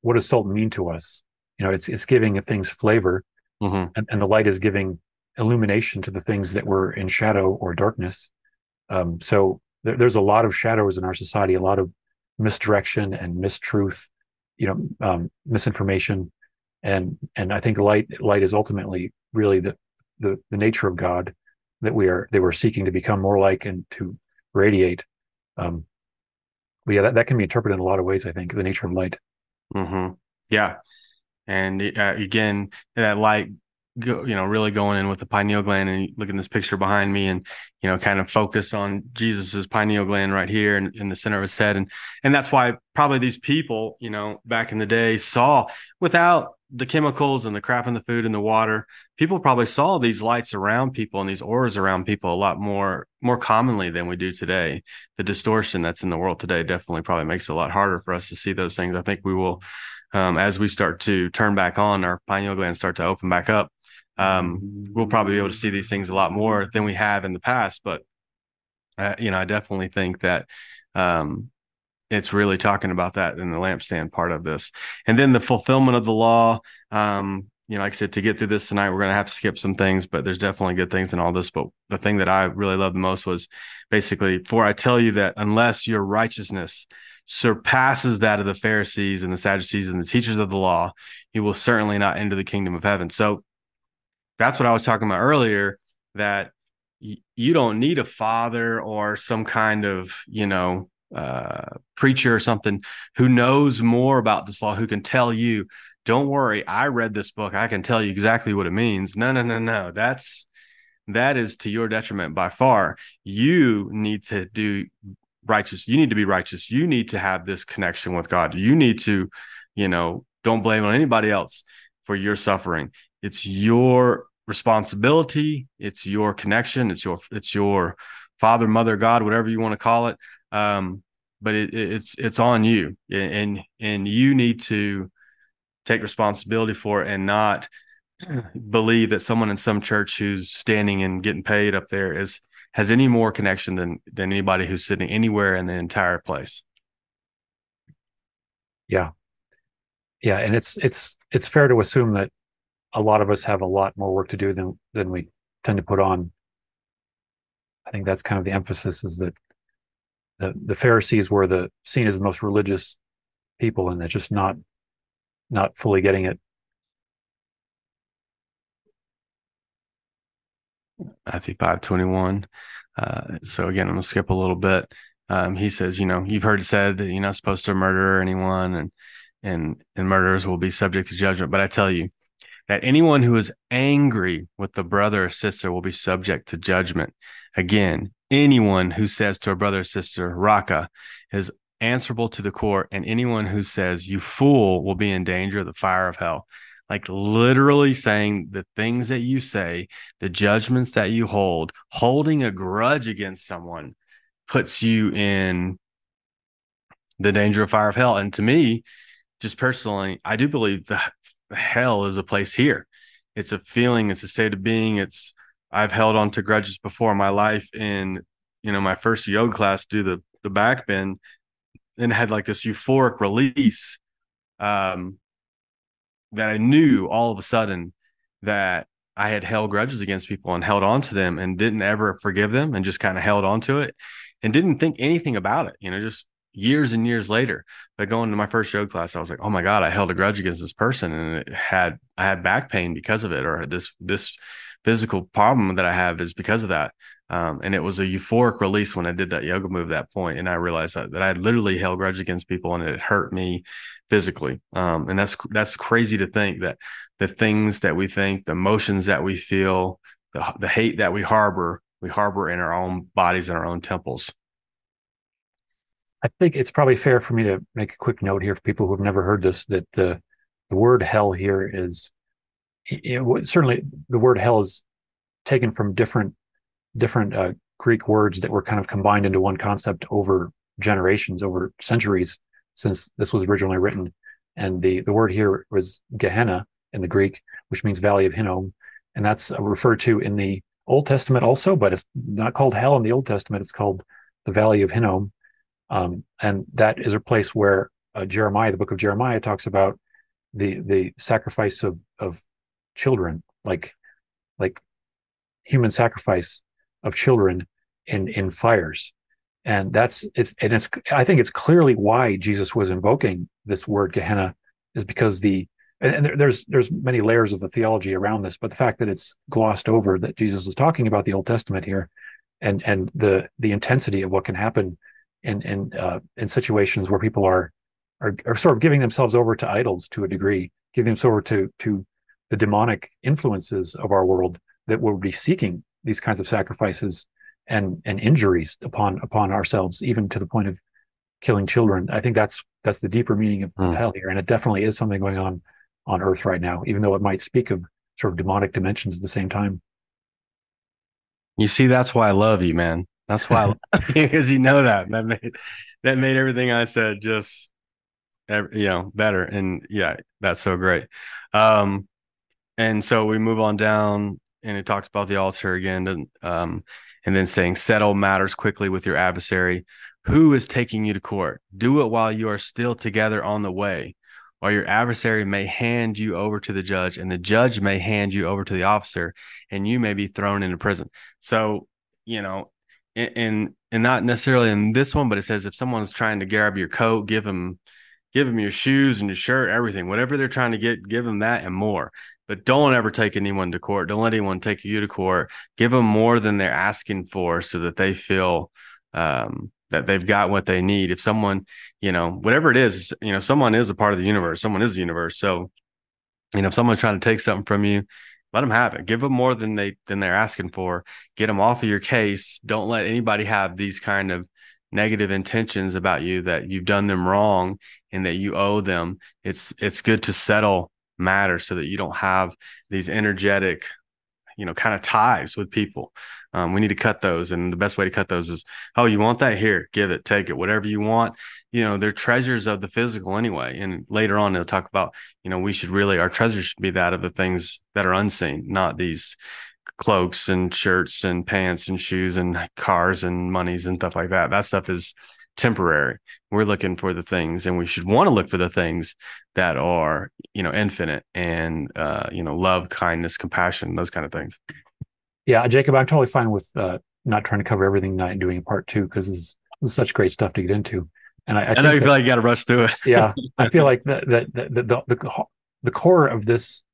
What does salt mean to us? You know, it's it's giving things flavor, mm-hmm. and, and the light is giving illumination to the things that were in shadow or darkness. Um, so there, there's a lot of shadows in our society, a lot of misdirection and mistruth you know um, misinformation. And and i think light light is ultimately really the, the the nature of god that we are they were seeking to become more like and to radiate. Um but yeah that, that can be interpreted in a lot of ways i think the nature of light. Mm-hmm. yeah. And uh, again that light go, you know, really going in with the pineal gland and look at this picture behind me and, you know, kind of focus on Jesus's pineal gland right here in, in the center of his head. And, and that's why probably these people, you know, back in the day saw without the chemicals and the crap in the food and the water, people probably saw these lights around people and these auras around people a lot more more commonly than we do today. The distortion that's in the world today definitely probably makes it a lot harder for us to see those things. I think we will, um, as we start to turn back on, our pineal glands start to open back up um, we'll probably be able to see these things a lot more than we have in the past. But uh, you know, I definitely think that um, it's really talking about that in the lampstand part of this, and then the fulfillment of the law. Um, you know, like I said, to get through this tonight, we're going to have to skip some things, but there's definitely good things in all this. But the thing that I really loved the most was basically, for I tell you that unless your righteousness surpasses that of the Pharisees and the Sadducees and the teachers of the law, you will certainly not enter the kingdom of heaven. So that's what I was talking about earlier that y- you don't need a father or some kind of, you know, uh, preacher or something who knows more about this law, who can tell you, don't worry, I read this book. I can tell you exactly what it means. No, no, no, no. That's that is to your detriment by far. You need to do righteous. You need to be righteous. You need to have this connection with God. You need to, you know, don't blame on anybody else for your suffering. It's your responsibility. It's your connection. It's your it's your father, mother, God, whatever you want to call it. Um, but it, it's it's on you, and and you need to take responsibility for it and not believe that someone in some church who's standing and getting paid up there is has any more connection than than anybody who's sitting anywhere in the entire place. Yeah. Yeah, and it's it's it's fair to assume that a lot of us have a lot more work to do than than we tend to put on. I think that's kind of the emphasis is that the the Pharisees were the seen as the most religious people and they're just not not fully getting it Matthew five twenty one. Uh, so again, I'm gonna skip a little bit. Um, he says, you know, you've heard it said that you're not supposed to murder anyone, and and and murderers will be subject to judgment. But I tell you that anyone who is angry with the brother or sister will be subject to judgment. Again, anyone who says to a brother or sister, "Raca," is answerable to the court, and anyone who says, "You fool," will be in danger of the fire of hell like literally saying the things that you say, the judgments that you hold, holding a grudge against someone puts you in the danger of fire of hell. And to me, just personally, I do believe the hell is a place here. It's a feeling, it's a state of being. It's I've held on to grudges before in my life in you know my first yoga class do the the back bend and had like this euphoric release um that I knew all of a sudden that I had held grudges against people and held on to them and didn't ever forgive them and just kind of held on to it and didn't think anything about it, you know, just years and years later. But going to my first yoga class, I was like, oh my God, I held a grudge against this person and it had I had back pain because of it, or this this physical problem that I have is because of that. Um, and it was a euphoric release when I did that yoga move at that point, and I realized that, that I had literally held grudge against people, and it hurt me physically. Um, and that's that's crazy to think that the things that we think, the emotions that we feel, the the hate that we harbor, we harbor in our own bodies and our own temples. I think it's probably fair for me to make a quick note here for people who have never heard this that the the word hell here is it, certainly the word hell is taken from different different uh, Greek words that were kind of combined into one concept over generations, over centuries since this was originally written. And the the word here was Gehenna in the Greek, which means Valley of Hinnom, and that's referred to in the Old Testament also, but it's not called hell in the Old Testament. It's called the Valley of Hinnom, um, and that is a place where uh, Jeremiah, the book of Jeremiah, talks about the the sacrifice of of children, like like human sacrifice of children in in fires. And that's it's and it's I think it's clearly why Jesus was invoking this word Gehenna is because the and there, there's there's many layers of the theology around this, but the fact that it's glossed over that Jesus is talking about the Old Testament here, and and the the intensity of what can happen in in uh, in situations where people are, are are sort of giving themselves over to idols to a degree, giving themselves over to to the demonic influences of our world that will be seeking these kinds of sacrifices and and injuries upon upon ourselves, even to the point of killing children. I think that's that's the deeper meaning of, mm. hell here, and it definitely is something going on on Earth right now, even though it might speak of sort of demonic dimensions at the same time. You see, that's why I love you, man. That's why, because you know that. That made that made everything I said just, you know, better. And yeah, that's so great. Um, and so we move on down and it talks about the altar again and um and then saying settle matters quickly with your adversary. Who is taking you to court? Do it while you are still together on the way. Or your adversary may hand you over to the judge and the judge may hand you over to the officer and you may be thrown into prison. So you know and and not necessarily in this one but it says if someone's trying to grab your coat give them give them your shoes and your shirt everything whatever they're trying to get give them that and more but don't ever take anyone to court. Don't let anyone take you to court. Give them more than they're asking for so that they feel um, that they've got what they need. If someone, you know, whatever it is, you know, someone is a part of the universe. Someone is the universe. So, you know, if someone's trying to take something from you, let them have it. Give them more than they than they're asking for. Get them off of your case. Don't let anybody have these kind of negative intentions about you that you've done them wrong and that you owe them. It's it's good to settle matters so that you don't have these energetic you know kind of ties with people um, we need to cut those and the best way to cut those is oh you want that here give it take it whatever you want you know they're treasures of the physical anyway and later on they'll talk about you know we should really our treasures should be that of the things that are unseen not these cloaks and shirts and pants and shoes and cars and monies and stuff like that. That stuff is temporary. We're looking for the things and we should want to look for the things that are you know infinite and uh you know love kindness compassion those kind of things. Yeah jacob i'm totally fine with uh not trying to cover everything and doing a part two because this, this, is such great stuff to get into and i, I, I know you that, feel like you got to rush through it yeah i feel like that that the, the, the, the core of this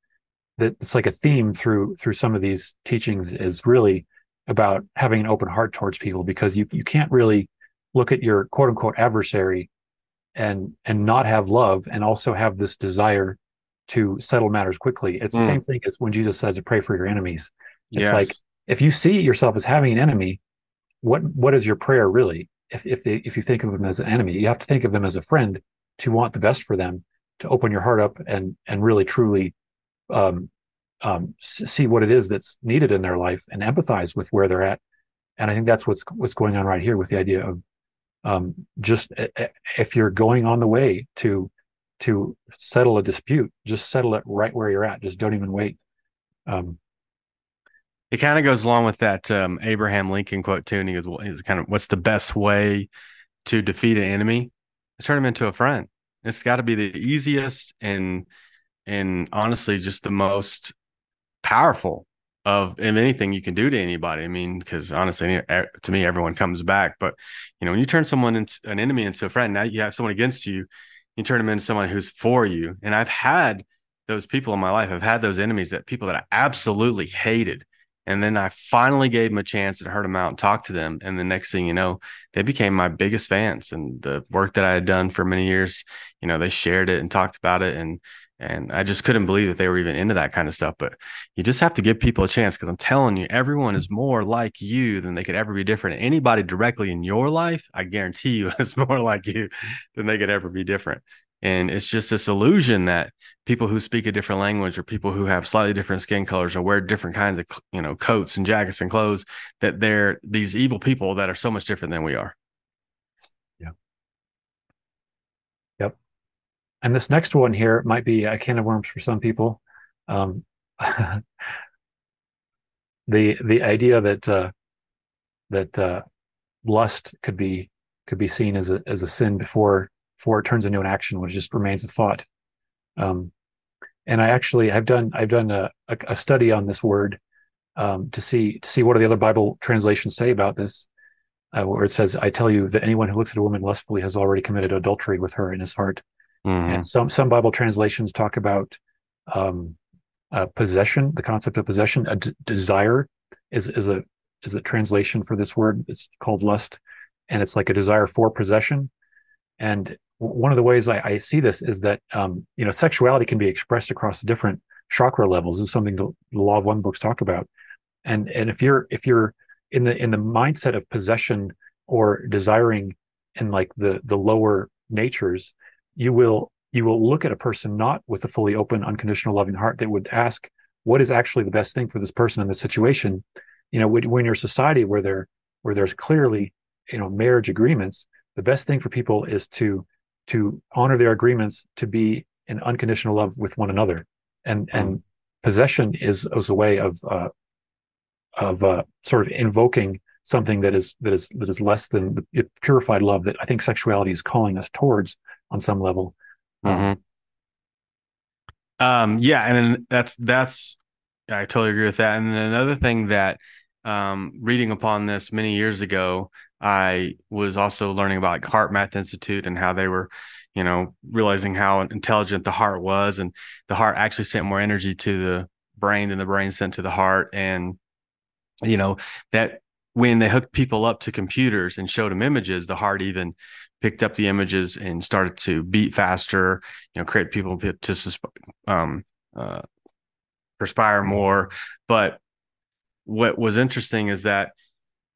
that it's like a theme through through some of these teachings is really about having an open heart towards people because you you can't really look at your quote unquote adversary and and not have love and also have this desire to settle matters quickly. It's mm. the same thing as when Jesus says to pray for your enemies. It's yes. like if you see yourself as having an enemy, what what is your prayer really? If if they, if you think of them as an enemy, you have to think of them as a friend to want the best for them, to open your heart up and and really truly um, um, see what it is that's needed in their life and empathize with where they're at. And I think that's what's what's going on right here with the idea of um, just if you're going on the way to to settle a dispute, just settle it right where you're at. Just don't even wait. Um, it kind of goes along with that um, Abraham Lincoln quote too, and he goes, "Is kind of what's the best way to defeat an enemy? turn him into a friend. It's got to be the easiest and and honestly just the most powerful of if anything you can do to anybody. I mean, because honestly, to me, everyone comes back. But you know, when you turn someone into an enemy into a friend, now you have someone against you. You turn them into someone who's for you. And I've had those people in my life. I've had those enemies that people that I absolutely hated. And then I finally gave them a chance and heard them out and talked to them. And the next thing you know, they became my biggest fans. And the work that I had done for many years, you know, they shared it and talked about it. And and I just couldn't believe that they were even into that kind of stuff. But you just have to give people a chance because I'm telling you, everyone is more like you than they could ever be different. Anybody directly in your life, I guarantee you, is more like you than they could ever be different. And it's just this illusion that people who speak a different language or people who have slightly different skin colors or wear different kinds of, you know, coats and jackets and clothes, that they're these evil people that are so much different than we are. Yep. Yep. And this next one here might be a can of worms for some people. Um, the the idea that uh, that uh, lust could be could be seen as a as a sin before before it turns into an action, which just remains a thought. Um, and I actually I've done I've done a, a, a study on this word um, to see to see what do the other Bible translations say about this, uh, where it says, "I tell you that anyone who looks at a woman lustfully has already committed adultery with her in his heart." Mm-hmm. And some some Bible translations talk about um, uh, possession, the concept of possession. A d- desire is is a is a translation for this word. It's called lust, and it's like a desire for possession. And one of the ways I, I see this is that um, you know sexuality can be expressed across different chakra levels. This is something the, the Law of One books talk about. And and if you're if you're in the in the mindset of possession or desiring in like the the lower natures, you will you will look at a person not with a fully open unconditional loving heart that would ask what is actually the best thing for this person in this situation you know when, when you're society where there where there's clearly you know marriage agreements the best thing for people is to to honor their agreements to be in unconditional love with one another and mm. and possession is as a way of uh of uh sort of invoking something that is that is that is less than the purified love that i think sexuality is calling us towards on some level. Mm-hmm. Um, yeah, and that's that's I totally agree with that. And then another thing that um, reading upon this many years ago, I was also learning about like HeartMath Institute and how they were, you know, realizing how intelligent the heart was, and the heart actually sent more energy to the brain than the brain sent to the heart, and you know that when they hooked people up to computers and showed them images, the heart even picked up the images and started to beat faster, you know, create people to um, uh, perspire more. But what was interesting is that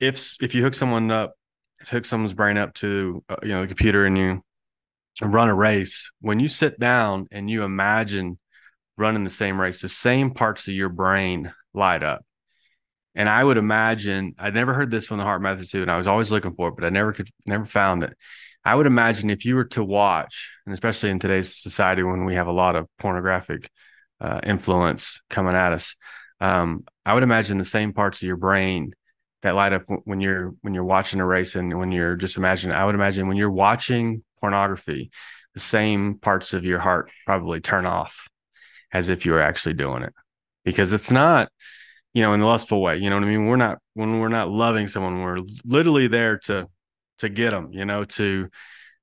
if if you hook someone up, hook someone's brain up to uh, you know the computer and you run a race, when you sit down and you imagine running the same race, the same parts of your brain light up. And I would imagine I'd never heard this from the HeartMath too, and I was always looking for it, but I never could never found it. I would imagine if you were to watch, and especially in today's society when we have a lot of pornographic uh, influence coming at us, um, I would imagine the same parts of your brain that light up when you're when you're watching a race and when you're just imagining. I would imagine when you're watching pornography, the same parts of your heart probably turn off as if you were actually doing it, because it's not you know in the lustful way. You know what I mean? We're not when we're not loving someone, we're literally there to to get them. You know to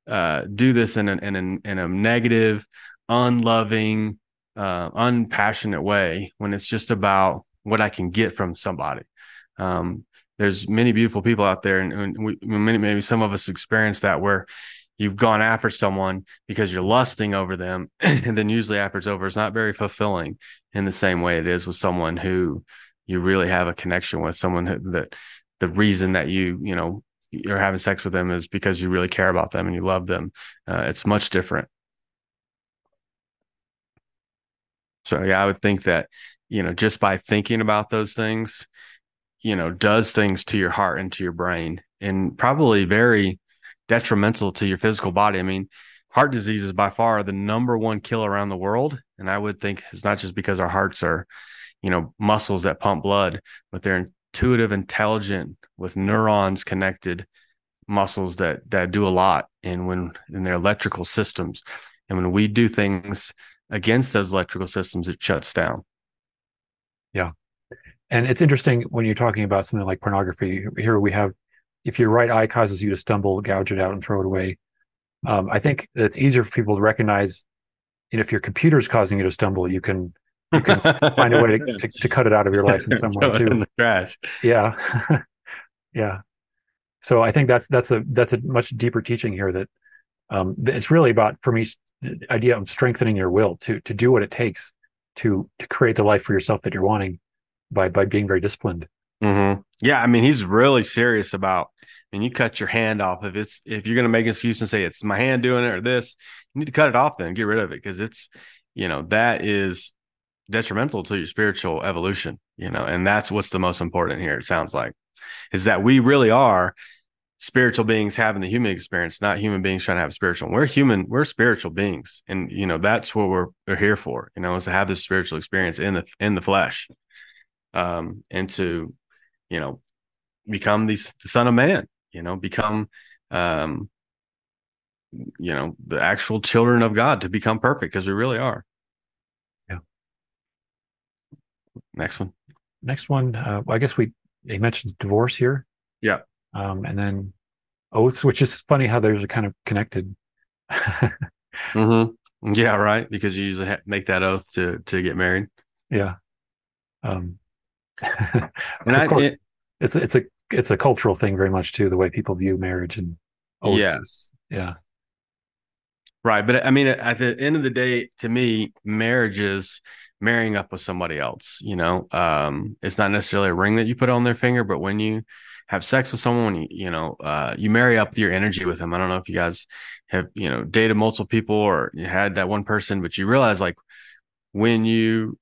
uh, do this in, an, in, an, in a negative, unloving, uh, unpassionate way when it's just about what I can get from somebody. Um, there's many beautiful people out there, and, and we, maybe some of us experience that where you've gone after someone because you're lusting over them, and then usually after it's over, it's not very fulfilling in the same way it is with someone who you really have a connection with, someone who, that the reason that you you know you're having sex with them is because you really care about them and you love them. Uh, it's much different. So yeah, I would think that, you know, just by thinking about those things, you know, does things to your heart and to your brain and probably very detrimental to your physical body. I mean, heart disease is by far the number one killer around the world. And I would think it's not just because our hearts are, you know, muscles that pump blood, but they're intuitive, intelligent, with neurons connected muscles that that do a lot and when in their electrical systems. And when we do things against those electrical systems, it shuts down. Yeah. And it's interesting when you're talking about something like pornography. Here we have, if your right eye causes you to stumble, gouge it out and throw it away. Um, I think it's easier for people to recognize. And if your computer is causing you to stumble, you can you can find a way to, to, to, cut it out of your life in some way too. In the trash. Yeah, yeah. So I think that's that's a that's a much deeper teaching here that um, it's really about for me the idea of strengthening your will to to do what it takes to to create the life for yourself that you're wanting by by being very disciplined. Mm-hmm. Yeah, I mean, he's really serious about. I mean, you cut your hand off if it's if you're going to make an excuse and say it's my hand doing it or this, you need to cut it off then get rid of it because it's you know that is detrimental to your spiritual evolution. You know, and that's what's the most important here. It sounds like is that we really are spiritual beings having the human experience, not human beings trying to have spiritual. We're human, we're spiritual beings. And you know, that's what we're we're here for, you know, is to have this spiritual experience in the in the flesh. Um, and to, you know, become the, the son of man, you know, become um you know, the actual children of God to become perfect because we really are. Yeah. Next one. Next one. Uh, well, I guess we he mentioned divorce here. Yeah um, and then oaths, which is funny how those are kind of connected. mm-hmm. Yeah, right. Because you usually make that oath to to get married. Yeah. Um, and I, course, it, it's it's a it's a cultural thing very much too, the way people view marriage and oaths. Yes. Yeah. Right, but I mean, at the end of the day, to me, marriage is marrying up with somebody else. You know, um, it's not necessarily a ring that you put on their finger, but when you have sex with someone, you, you know, uh, you marry up your energy with them. I don't know if you guys have, you know, dated multiple people or you had that one person, but you realize like when you,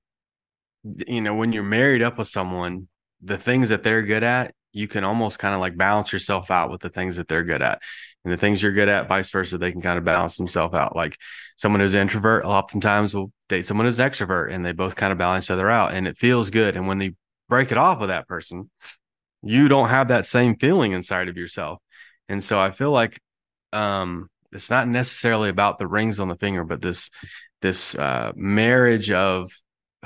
you know, when you're married up with someone, the things that they're good at, you can almost kind of like balance yourself out with the things that they're good at. And the things you're good at, vice versa, they can kind of balance themselves out. Like someone who's an introvert oftentimes will date someone who's an extrovert and they both kind of balance each other out and it feels good. And when they break it off with that person, you don't have that same feeling inside of yourself. And so I feel like um, it's not necessarily about the rings on the finger, but this this uh, marriage of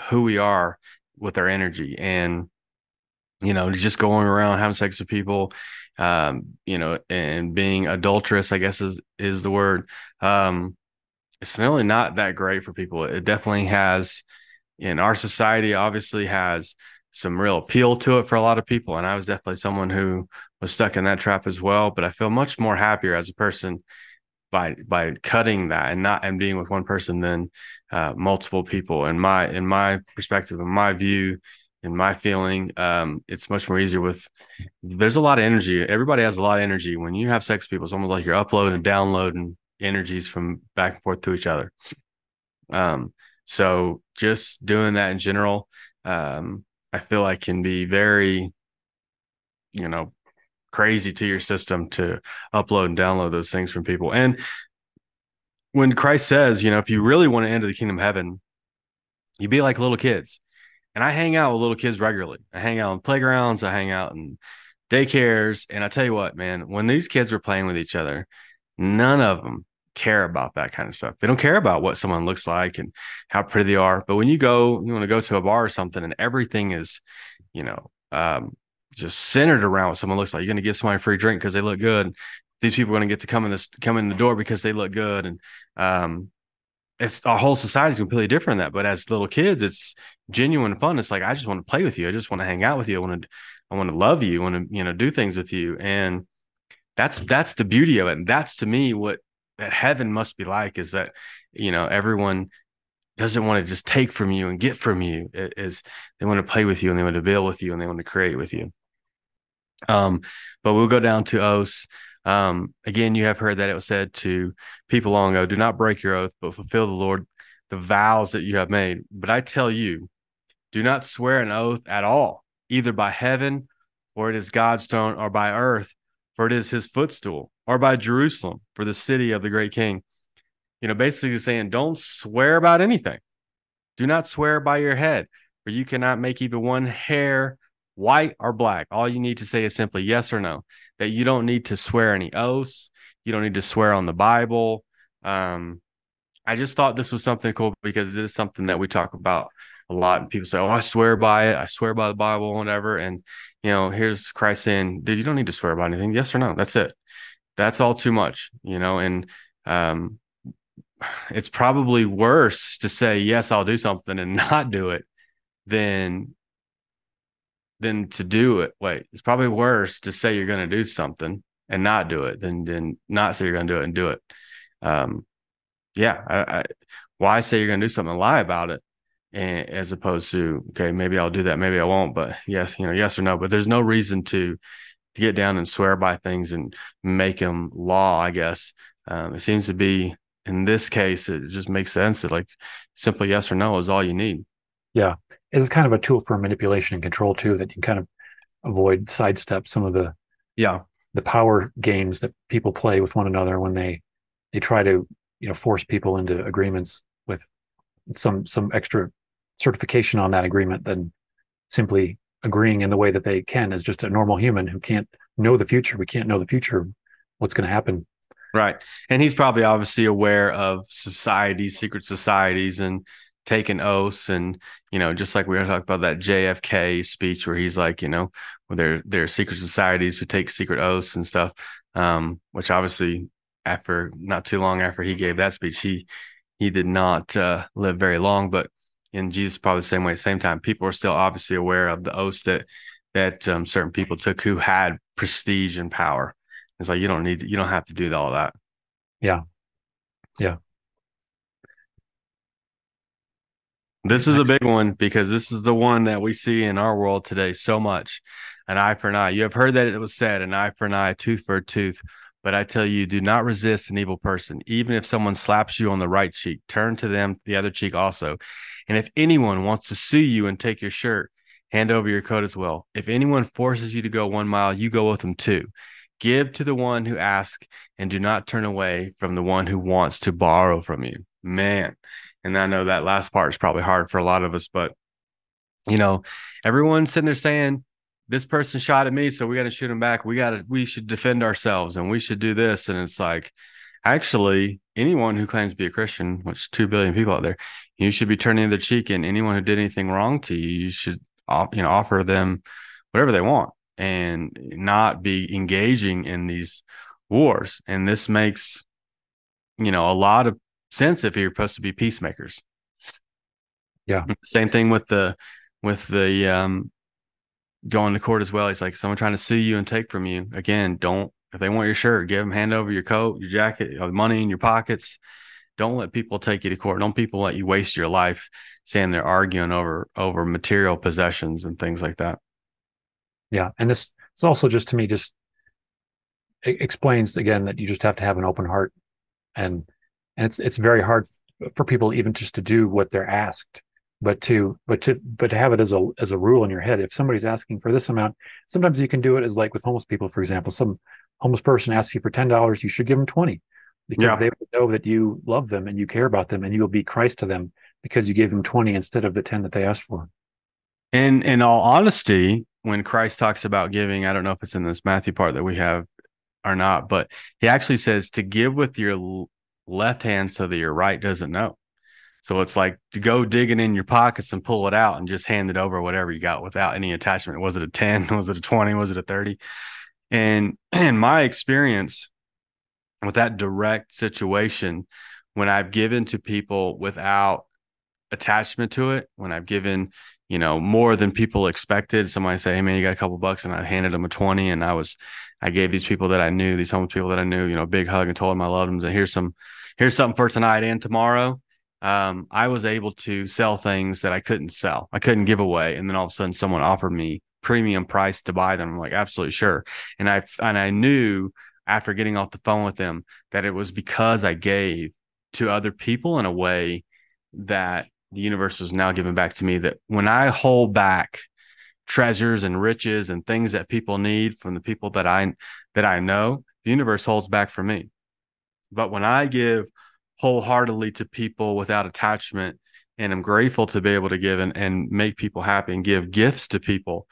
who we are with our energy and you know just going around having sex with people um, you know and being adulterous i guess is is the word um, it's really not that great for people it definitely has in our society obviously has some real appeal to it for a lot of people. And I was definitely someone who was stuck in that trap as well. But I feel much more happier as a person by by cutting that and not and being with one person than uh, multiple people. In my in my perspective, in my view, in my feeling, um, it's much more easier with. There's a lot of energy. Everybody has a lot of energy when you have sex. People, it's almost like you're uploading and downloading energies from back and forth to each other. Um, so just doing that in general, um, I feel like can be very, you know, crazy to your system to upload and download those things from people. And when Christ says, you know, if you really want to enter the kingdom of heaven, you be like little kids. And I hang out with little kids regularly. I hang out in playgrounds, I hang out in daycares. And I tell you what, man, when these kids are playing with each other, none of them care about that kind of stuff. They don't care about what someone looks like and how pretty they are. But when you go, you want to go to a bar or something and everything is, you know, um, just centered around what someone looks like. You're going to give somebody a free drink because they look good. These people are going to get to come in this come in the door because they look good, and um, it's our whole society is completely different than that. But as little kids, it's genuine fun. It's like I just want to play with you. I just want to hang out with you. I want to I want to love you. I want to you know do things with you, and that's that's the beauty of it. And that's to me what that heaven must be like is that you know everyone doesn't want to just take from you and get from you is they want to play with you and they want to build with you and they want to create with you um, but we'll go down to oaths. Um, again, you have heard that it was said to people long ago, do not break your oath, but fulfill the Lord the vows that you have made. But I tell you, do not swear an oath at all, either by heaven, for it is God's throne, or by earth, for it is his footstool, or by Jerusalem, for the city of the great king. You know, basically saying, don't swear about anything. Do not swear by your head, for you cannot make even one hair white or black. All you need to say is simply yes or no. That you don't need to swear any oaths. You don't need to swear on the Bible. Um, I just thought this was something cool because it is something that we talk about a lot. And people say, "Oh, I swear by it. I swear by the Bible, whatever." And you know, here's Christ saying, "Dude, you don't need to swear by anything. Yes or no. That's it. That's all too much." You know, and um, it's probably worse to say yes, I'll do something and not do it than than to do it. Wait, it's probably worse to say you're going to do something and not do it than than not say you're going to do it and do it. Um, yeah, I, I, why say you're going to do something and lie about it, and, as opposed to okay, maybe I'll do that, maybe I won't, but yes, you know, yes or no. But there's no reason to to get down and swear by things and make them law. I guess um, it seems to be in this case, it just makes sense that like simply yes or no is all you need. Yeah, it's kind of a tool for manipulation and control too that you can kind of avoid sidestep some of the yeah. the power games that people play with one another when they they try to you know force people into agreements with some some extra certification on that agreement than simply agreeing in the way that they can as just a normal human who can't know the future. We can't know the future what's going to happen. Right. And he's probably obviously aware of societies secret societies and taking oaths and you know just like we were talking about that JFK speech where he's like you know where there there are secret societies who take secret oaths and stuff um, which obviously after not too long after he gave that speech he he did not uh, live very long but in Jesus probably the same way at the same time people are still obviously aware of the oaths that that um, certain people took who had prestige and power. It's like you don't need to, you don't have to do all that. Yeah. Yeah This is a big one because this is the one that we see in our world today so much. An eye for an eye. You have heard that it was said, an eye for an eye, tooth for a tooth. But I tell you, do not resist an evil person. Even if someone slaps you on the right cheek, turn to them the other cheek also. And if anyone wants to sue you and take your shirt, hand over your coat as well. If anyone forces you to go one mile, you go with them too. Give to the one who asks, and do not turn away from the one who wants to borrow from you. Man, and I know that last part is probably hard for a lot of us, but you know, everyone's sitting there saying, this person shot at me, so we got to shoot him back. We got to, we should defend ourselves and we should do this. And it's like, actually, anyone who claims to be a Christian, which two billion people out there, you should be turning their cheek. And anyone who did anything wrong to you, you should, you know, offer them whatever they want and not be engaging in these wars. And this makes, you know, a lot of sense if you're supposed to be peacemakers. Yeah. Same thing with the with the um going to court as well. He's like someone trying to sue you and take from you. Again, don't If they want your shirt, give them hand over your coat, your jacket, your money in your pockets. Don't let people take you to court. Don't people let you waste your life saying they're arguing over over material possessions and things like that. Yeah, and this is also just to me just explains again that you just have to have an open heart, and and it's it's very hard for people even just to do what they're asked but to but to but to have it as a as a rule in your head if somebody's asking for this amount sometimes you can do it as like with homeless people for example some homeless person asks you for ten dollars you should give them 20 because yeah. they know that you love them and you care about them and you will be christ to them because you gave them 20 instead of the 10 that they asked for and in all honesty when christ talks about giving i don't know if it's in this matthew part that we have or not but he actually says to give with your left hand so that your right doesn't know so it's like to go digging in your pockets and pull it out and just hand it over whatever you got without any attachment. Was it a 10? Was it a 20? Was it a 30? And in my experience with that direct situation, when I've given to people without attachment to it, when I've given, you know, more than people expected, somebody say, Hey man, you got a couple bucks and I handed them a 20 and I was, I gave these people that I knew, these homeless people that I knew, you know, a big hug and told them I loved them. And here's some, here's something for tonight and tomorrow um, I was able to sell things that I couldn't sell. I couldn't give away. And then all of a sudden someone offered me premium price to buy them. I'm like, absolutely sure. And I and I knew after getting off the phone with them that it was because I gave to other people in a way that the universe was now giving back to me that when I hold back treasures and riches and things that people need from the people that I that I know, the universe holds back for me. But when I give wholeheartedly to people without attachment and I'm grateful to be able to give and, and make people happy and give gifts to people,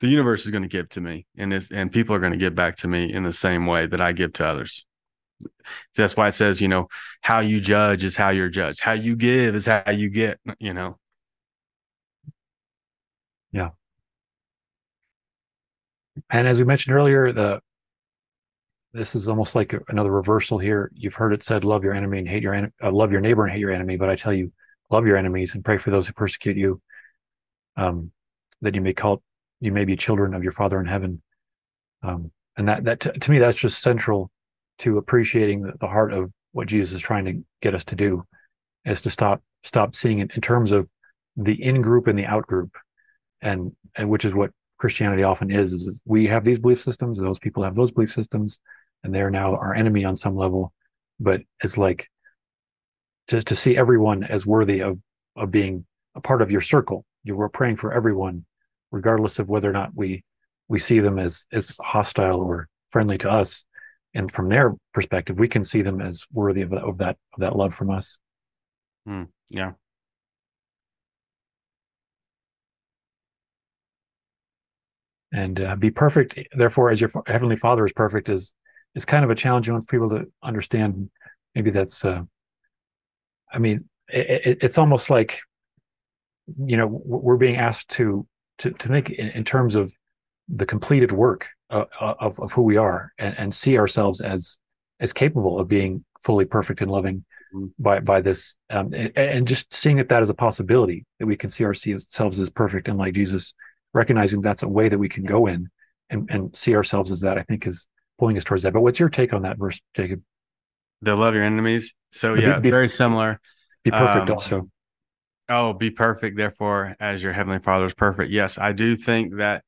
the universe is going to give to me and and people are going to give back to me in the same way that I give to others. That's why it says, you know, how you judge is how you're judged. How you give is how you get, you know. Yeah. And as we mentioned earlier, the this is almost like another reversal here. You've heard it said, "Love your enemy and hate your en- uh, love your neighbor and hate your enemy." But I tell you, love your enemies and pray for those who persecute you, um, that you may call you may be children of your Father in heaven. Um, and that that t- to me, that's just central to appreciating the, the heart of what Jesus is trying to get us to do, is to stop stop seeing it in terms of the in group and the out group, and and which is what Christianity often is. Is we have these belief systems, those people have those belief systems and they're now our enemy on some level. But it's like to, to see everyone as worthy of, of being a part of your circle. You were praying for everyone, regardless of whether or not we we see them as as hostile or friendly to us. And from their perspective, we can see them as worthy of, of that of that love from us. Mm, yeah. And uh, be perfect, therefore, as your heavenly Father is perfect, is is kind of a challenging one for people to understand. Maybe that's, uh, I mean, it, it's almost like, you know, we're being asked to to, to think in, in terms of the completed work uh, of of who we are and, and, see ourselves as as capable of being fully perfect and loving mm-hmm. by by this um, and, and, just seeing that that is a possibility that we can see ourselves as perfect and like Jesus recognizing that's a way that we can go in and, and see ourselves as that I think is pulling us towards that. But what's your take on that verse, Jacob? They'll love your enemies. So yeah, be, very similar. Be perfect um, also. Oh, be perfect, therefore, as your heavenly father is perfect. Yes, I do think that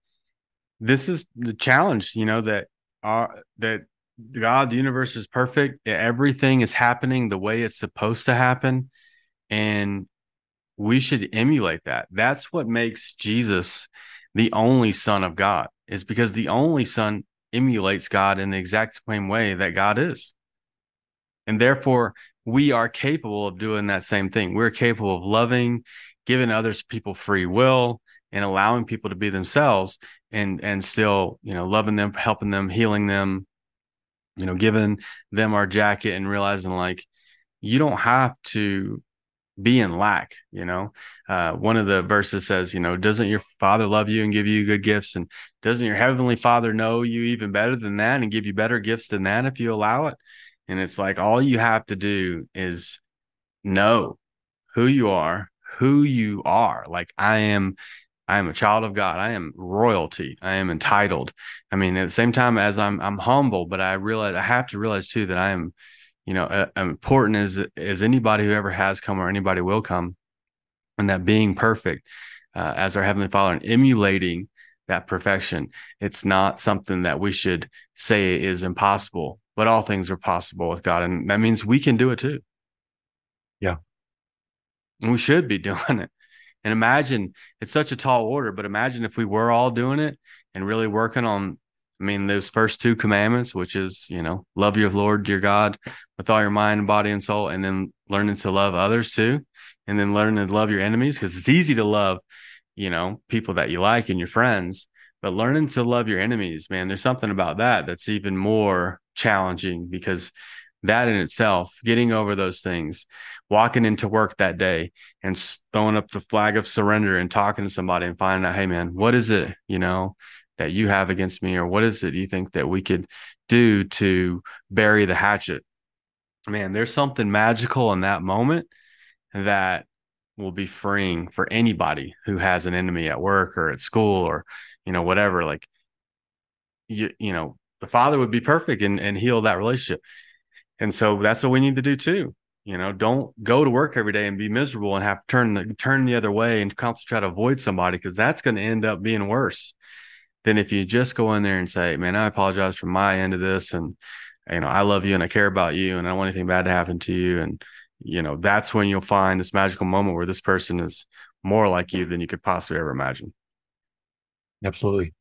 this is the challenge, you know, that our that God, the universe is perfect. Everything is happening the way it's supposed to happen. And we should emulate that. That's what makes Jesus the only son of God, is because the only son emulates God in the exact same way that God is. And therefore, we are capable of doing that same thing. We're capable of loving, giving others people free will, and allowing people to be themselves and and still, you know, loving them, helping them, healing them, you know, giving them our jacket and realizing like you don't have to be in lack you know uh, one of the verses says you know doesn't your father love you and give you good gifts and doesn't your heavenly father know you even better than that and give you better gifts than that if you allow it and it's like all you have to do is know who you are who you are like i am I am a child of God. I am royalty. I am entitled. I mean, at the same time as I'm I'm humble, but I realize I have to realize too that I am, you know, uh, important as as anybody who ever has come or anybody will come, and that being perfect uh, as our heavenly Father and emulating that perfection. It's not something that we should say is impossible, but all things are possible with God, and that means we can do it too. Yeah, and we should be doing it. And imagine it's such a tall order, but imagine if we were all doing it and really working on, I mean, those first two commandments, which is, you know, love your Lord, your God with all your mind, and body, and soul, and then learning to love others too. And then learning to love your enemies because it's easy to love, you know, people that you like and your friends, but learning to love your enemies, man, there's something about that that's even more challenging because that in itself, getting over those things, walking into work that day and throwing up the flag of surrender and talking to somebody and finding out, hey, man, what is it, you know, that you have against me? Or what is it you think that we could do to bury the hatchet? Man, there's something magical in that moment that will be freeing for anybody who has an enemy at work or at school or, you know, whatever. Like, you, you know, the father would be perfect and, and heal that relationship and so that's what we need to do too. You know, don't go to work every day and be miserable and have to turn the turn the other way and constantly try to avoid somebody because that's going to end up being worse than if you just go in there and say, "Man, I apologize for my end of this, and you know, I love you and I care about you, and I don't want anything bad to happen to you." And you know, that's when you'll find this magical moment where this person is more like you than you could possibly ever imagine. Absolutely.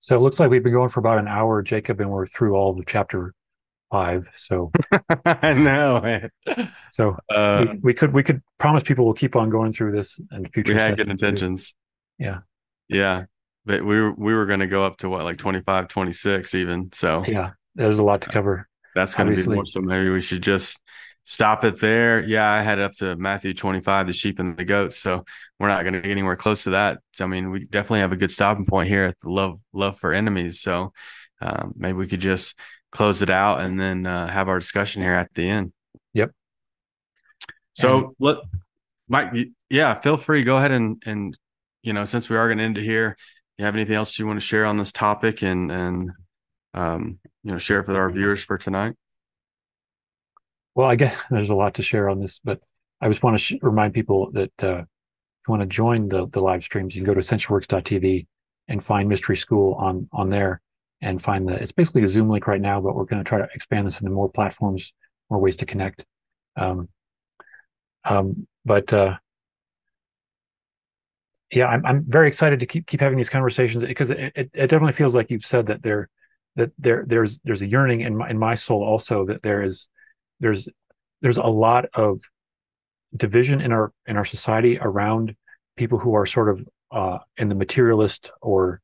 So it looks like we've been going for about an hour, Jacob, and we're through all the chapter five. So I know. So uh, we, we, could we could promise people we'll keep on going through this and future. We had good intentions. Too. Yeah. Yeah. But we were we were going to go up to what like 25, 26 even. So yeah, there's a lot to cover. That's going to be more. So maybe we should just stop it there. Yeah, I had up to Matthew 25, the sheep and the goats. So we're not going to get anywhere close to that. So, I mean, we definitely have a good stopping point here at the love love for enemies. So um, maybe we could just close it out and then uh, have our discussion here at the end. Yep. So and, let Mike, yeah, feel free. Go ahead and and you know, since we are going to end it here, you have anything else you want to share on this topic and and um, you know, share with our viewers for tonight? Well, I guess there's a lot to share on this, but I just want to sh- remind people that uh, if you want to join the the live streams, you can go to ascensionworks.tv and find Mystery School on on there and find the it's basically a zoom link right now but we're going to try to expand this into more platforms more ways to connect um, um, but uh, yeah I'm, I'm very excited to keep keep having these conversations because it, it, it definitely feels like you've said that there that there there's there's a yearning in my in my soul also that there is there's there's a lot of division in our in our society around people who are sort of uh, in the materialist or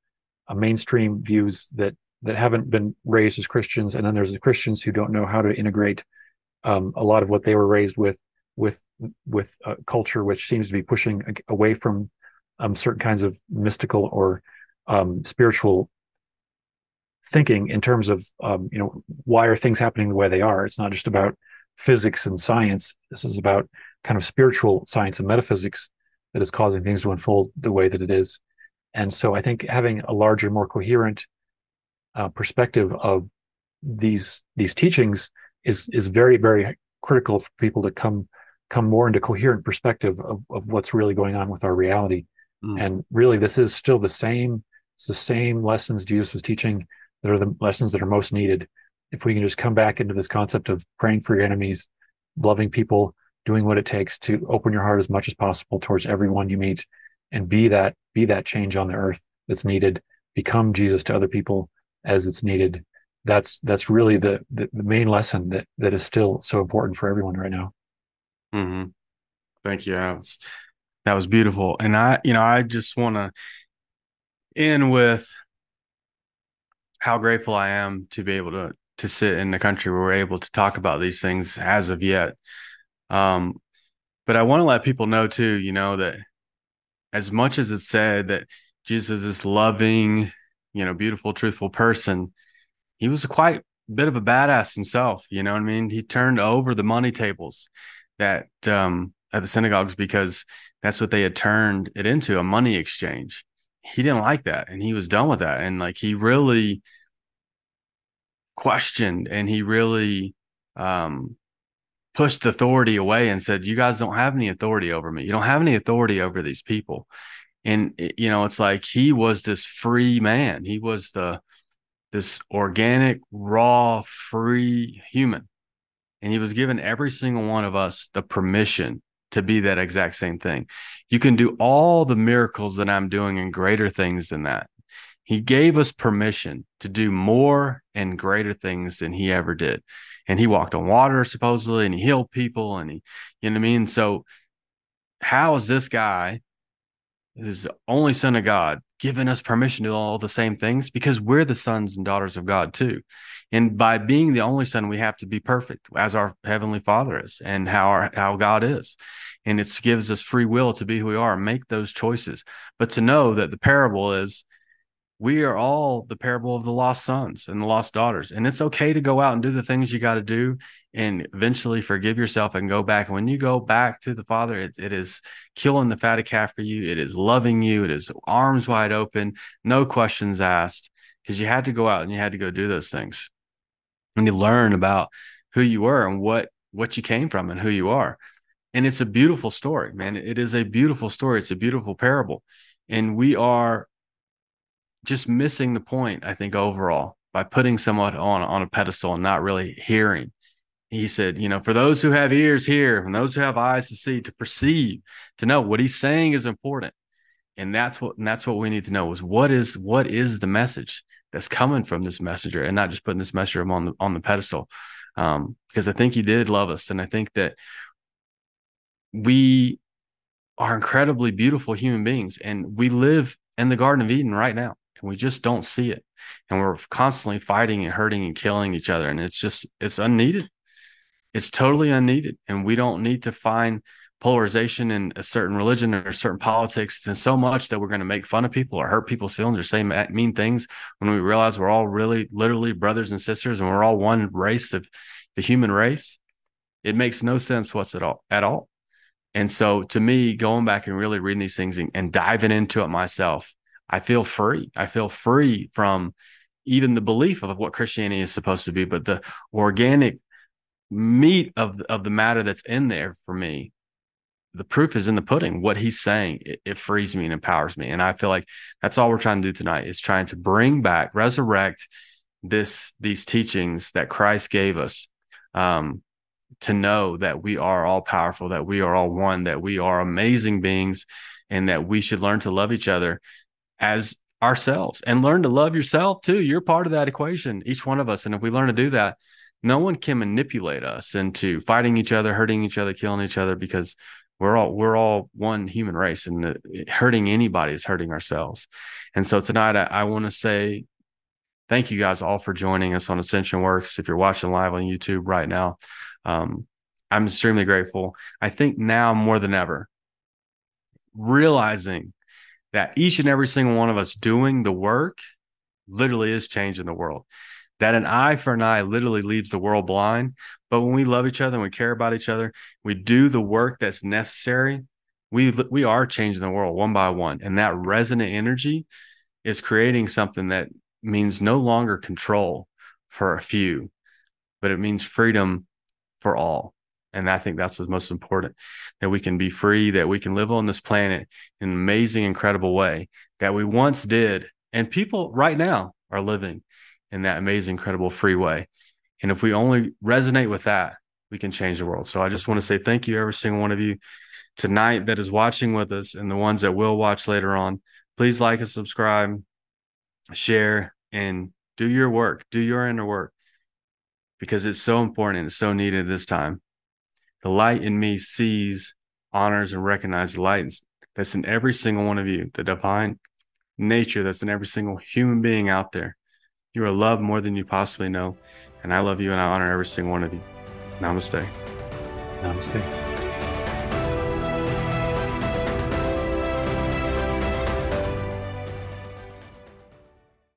uh, mainstream views that that haven't been raised as Christians, and then there's the Christians who don't know how to integrate um, a lot of what they were raised with with with culture which seems to be pushing away from um, certain kinds of mystical or um, spiritual thinking in terms of um, you know why are things happening the way they are. It's not just about physics and science. This is about kind of spiritual science and metaphysics that is causing things to unfold the way that it is. And so I think having a larger, more coherent uh, perspective of these these teachings is is very very critical for people to come come more into coherent perspective of, of what's really going on with our reality mm. and really this is still the same it's the same lessons jesus was teaching that are the lessons that are most needed if we can just come back into this concept of praying for your enemies loving people doing what it takes to open your heart as much as possible towards everyone you meet and be that be that change on the earth that's needed become jesus to other people as it's needed. That's that's really the the, the main lesson that that is still so important for everyone right now. Mm-hmm. Thank you. That was beautiful, and I you know I just want to end with how grateful I am to be able to to sit in the country where we're able to talk about these things as of yet. Um, but I want to let people know too, you know, that as much as it's said that Jesus is loving you know, beautiful, truthful person, he was quite a bit of a badass himself. You know what I mean? He turned over the money tables that um, at the synagogues because that's what they had turned it into a money exchange. He didn't like that and he was done with that. And like he really questioned and he really um, pushed authority away and said, You guys don't have any authority over me. You don't have any authority over these people. And, you know, it's like he was this free man. He was the, this organic, raw, free human. And he was given every single one of us the permission to be that exact same thing. You can do all the miracles that I'm doing and greater things than that. He gave us permission to do more and greater things than he ever did. And he walked on water, supposedly, and he healed people. And he, you know what I mean? So, how is this guy, who's the only son of God, giving us permission to all the same things? Because we're the sons and daughters of God too. And by being the only son, we have to be perfect as our heavenly father is and how our, how God is. And it gives us free will to be who we are, make those choices. But to know that the parable is we are all the parable of the lost sons and the lost daughters. And it's okay to go out and do the things you got to do and eventually forgive yourself and go back. And when you go back to the Father, it, it is killing the fatted calf for you. It is loving you. It is arms wide open, no questions asked, because you had to go out and you had to go do those things. And you learn about who you were and what what you came from and who you are. And it's a beautiful story, man. It is a beautiful story. It's a beautiful parable. And we are just missing the point, I think, overall by putting someone on on a pedestal and not really hearing. He said, you know, for those who have ears hear, and those who have eyes to see, to perceive, to know what he's saying is important. And that's what and that's what we need to know is what is what is the message that's coming from this messenger and not just putting this messenger on the on the pedestal. Um, because I think he did love us. And I think that we are incredibly beautiful human beings and we live in the Garden of Eden right now and we just don't see it. And we're constantly fighting and hurting and killing each other and it's just it's unneeded. It's totally unneeded and we don't need to find polarization in a certain religion or certain politics and so much that we're going to make fun of people or hurt people's feelings or say mean things when we realize we're all really literally brothers and sisters and we're all one race of the human race. It makes no sense what's at all at all. And so to me going back and really reading these things and, and diving into it myself I feel free. I feel free from even the belief of what Christianity is supposed to be, but the organic meat of of the matter that's in there for me. The proof is in the pudding. What he's saying, it, it frees me and empowers me, and I feel like that's all we're trying to do tonight is trying to bring back, resurrect this these teachings that Christ gave us. Um, to know that we are all powerful, that we are all one, that we are amazing beings, and that we should learn to love each other as ourselves and learn to love yourself too. You're part of that equation, each one of us. And if we learn to do that, no one can manipulate us into fighting each other, hurting each other, killing each other because we're all we're all one human race and the, hurting anybody is hurting ourselves. And so tonight I, I want to say thank you guys all for joining us on Ascension Works. If you're watching live on YouTube right now, um, I'm extremely grateful. I think now more than ever, realizing that each and every single one of us doing the work literally is changing the world. That an eye for an eye literally leaves the world blind. But when we love each other and we care about each other, we do the work that's necessary. We we are changing the world one by one, and that resonant energy is creating something that means no longer control for a few, but it means freedom for all. And I think that's what's most important that we can be free, that we can live on this planet in an amazing, incredible way that we once did. And people right now are living in that amazing, incredible, free way. And if we only resonate with that, we can change the world. So I just want to say thank you, every single one of you tonight that is watching with us and the ones that will watch later on. Please like and subscribe, share, and do your work, do your inner work because it's so important and it's so needed this time. The light in me sees, honors, and recognizes the light that's in every single one of you, the divine nature that's in every single human being out there. You are loved more than you possibly know. And I love you and I honor every single one of you. Namaste. Namaste.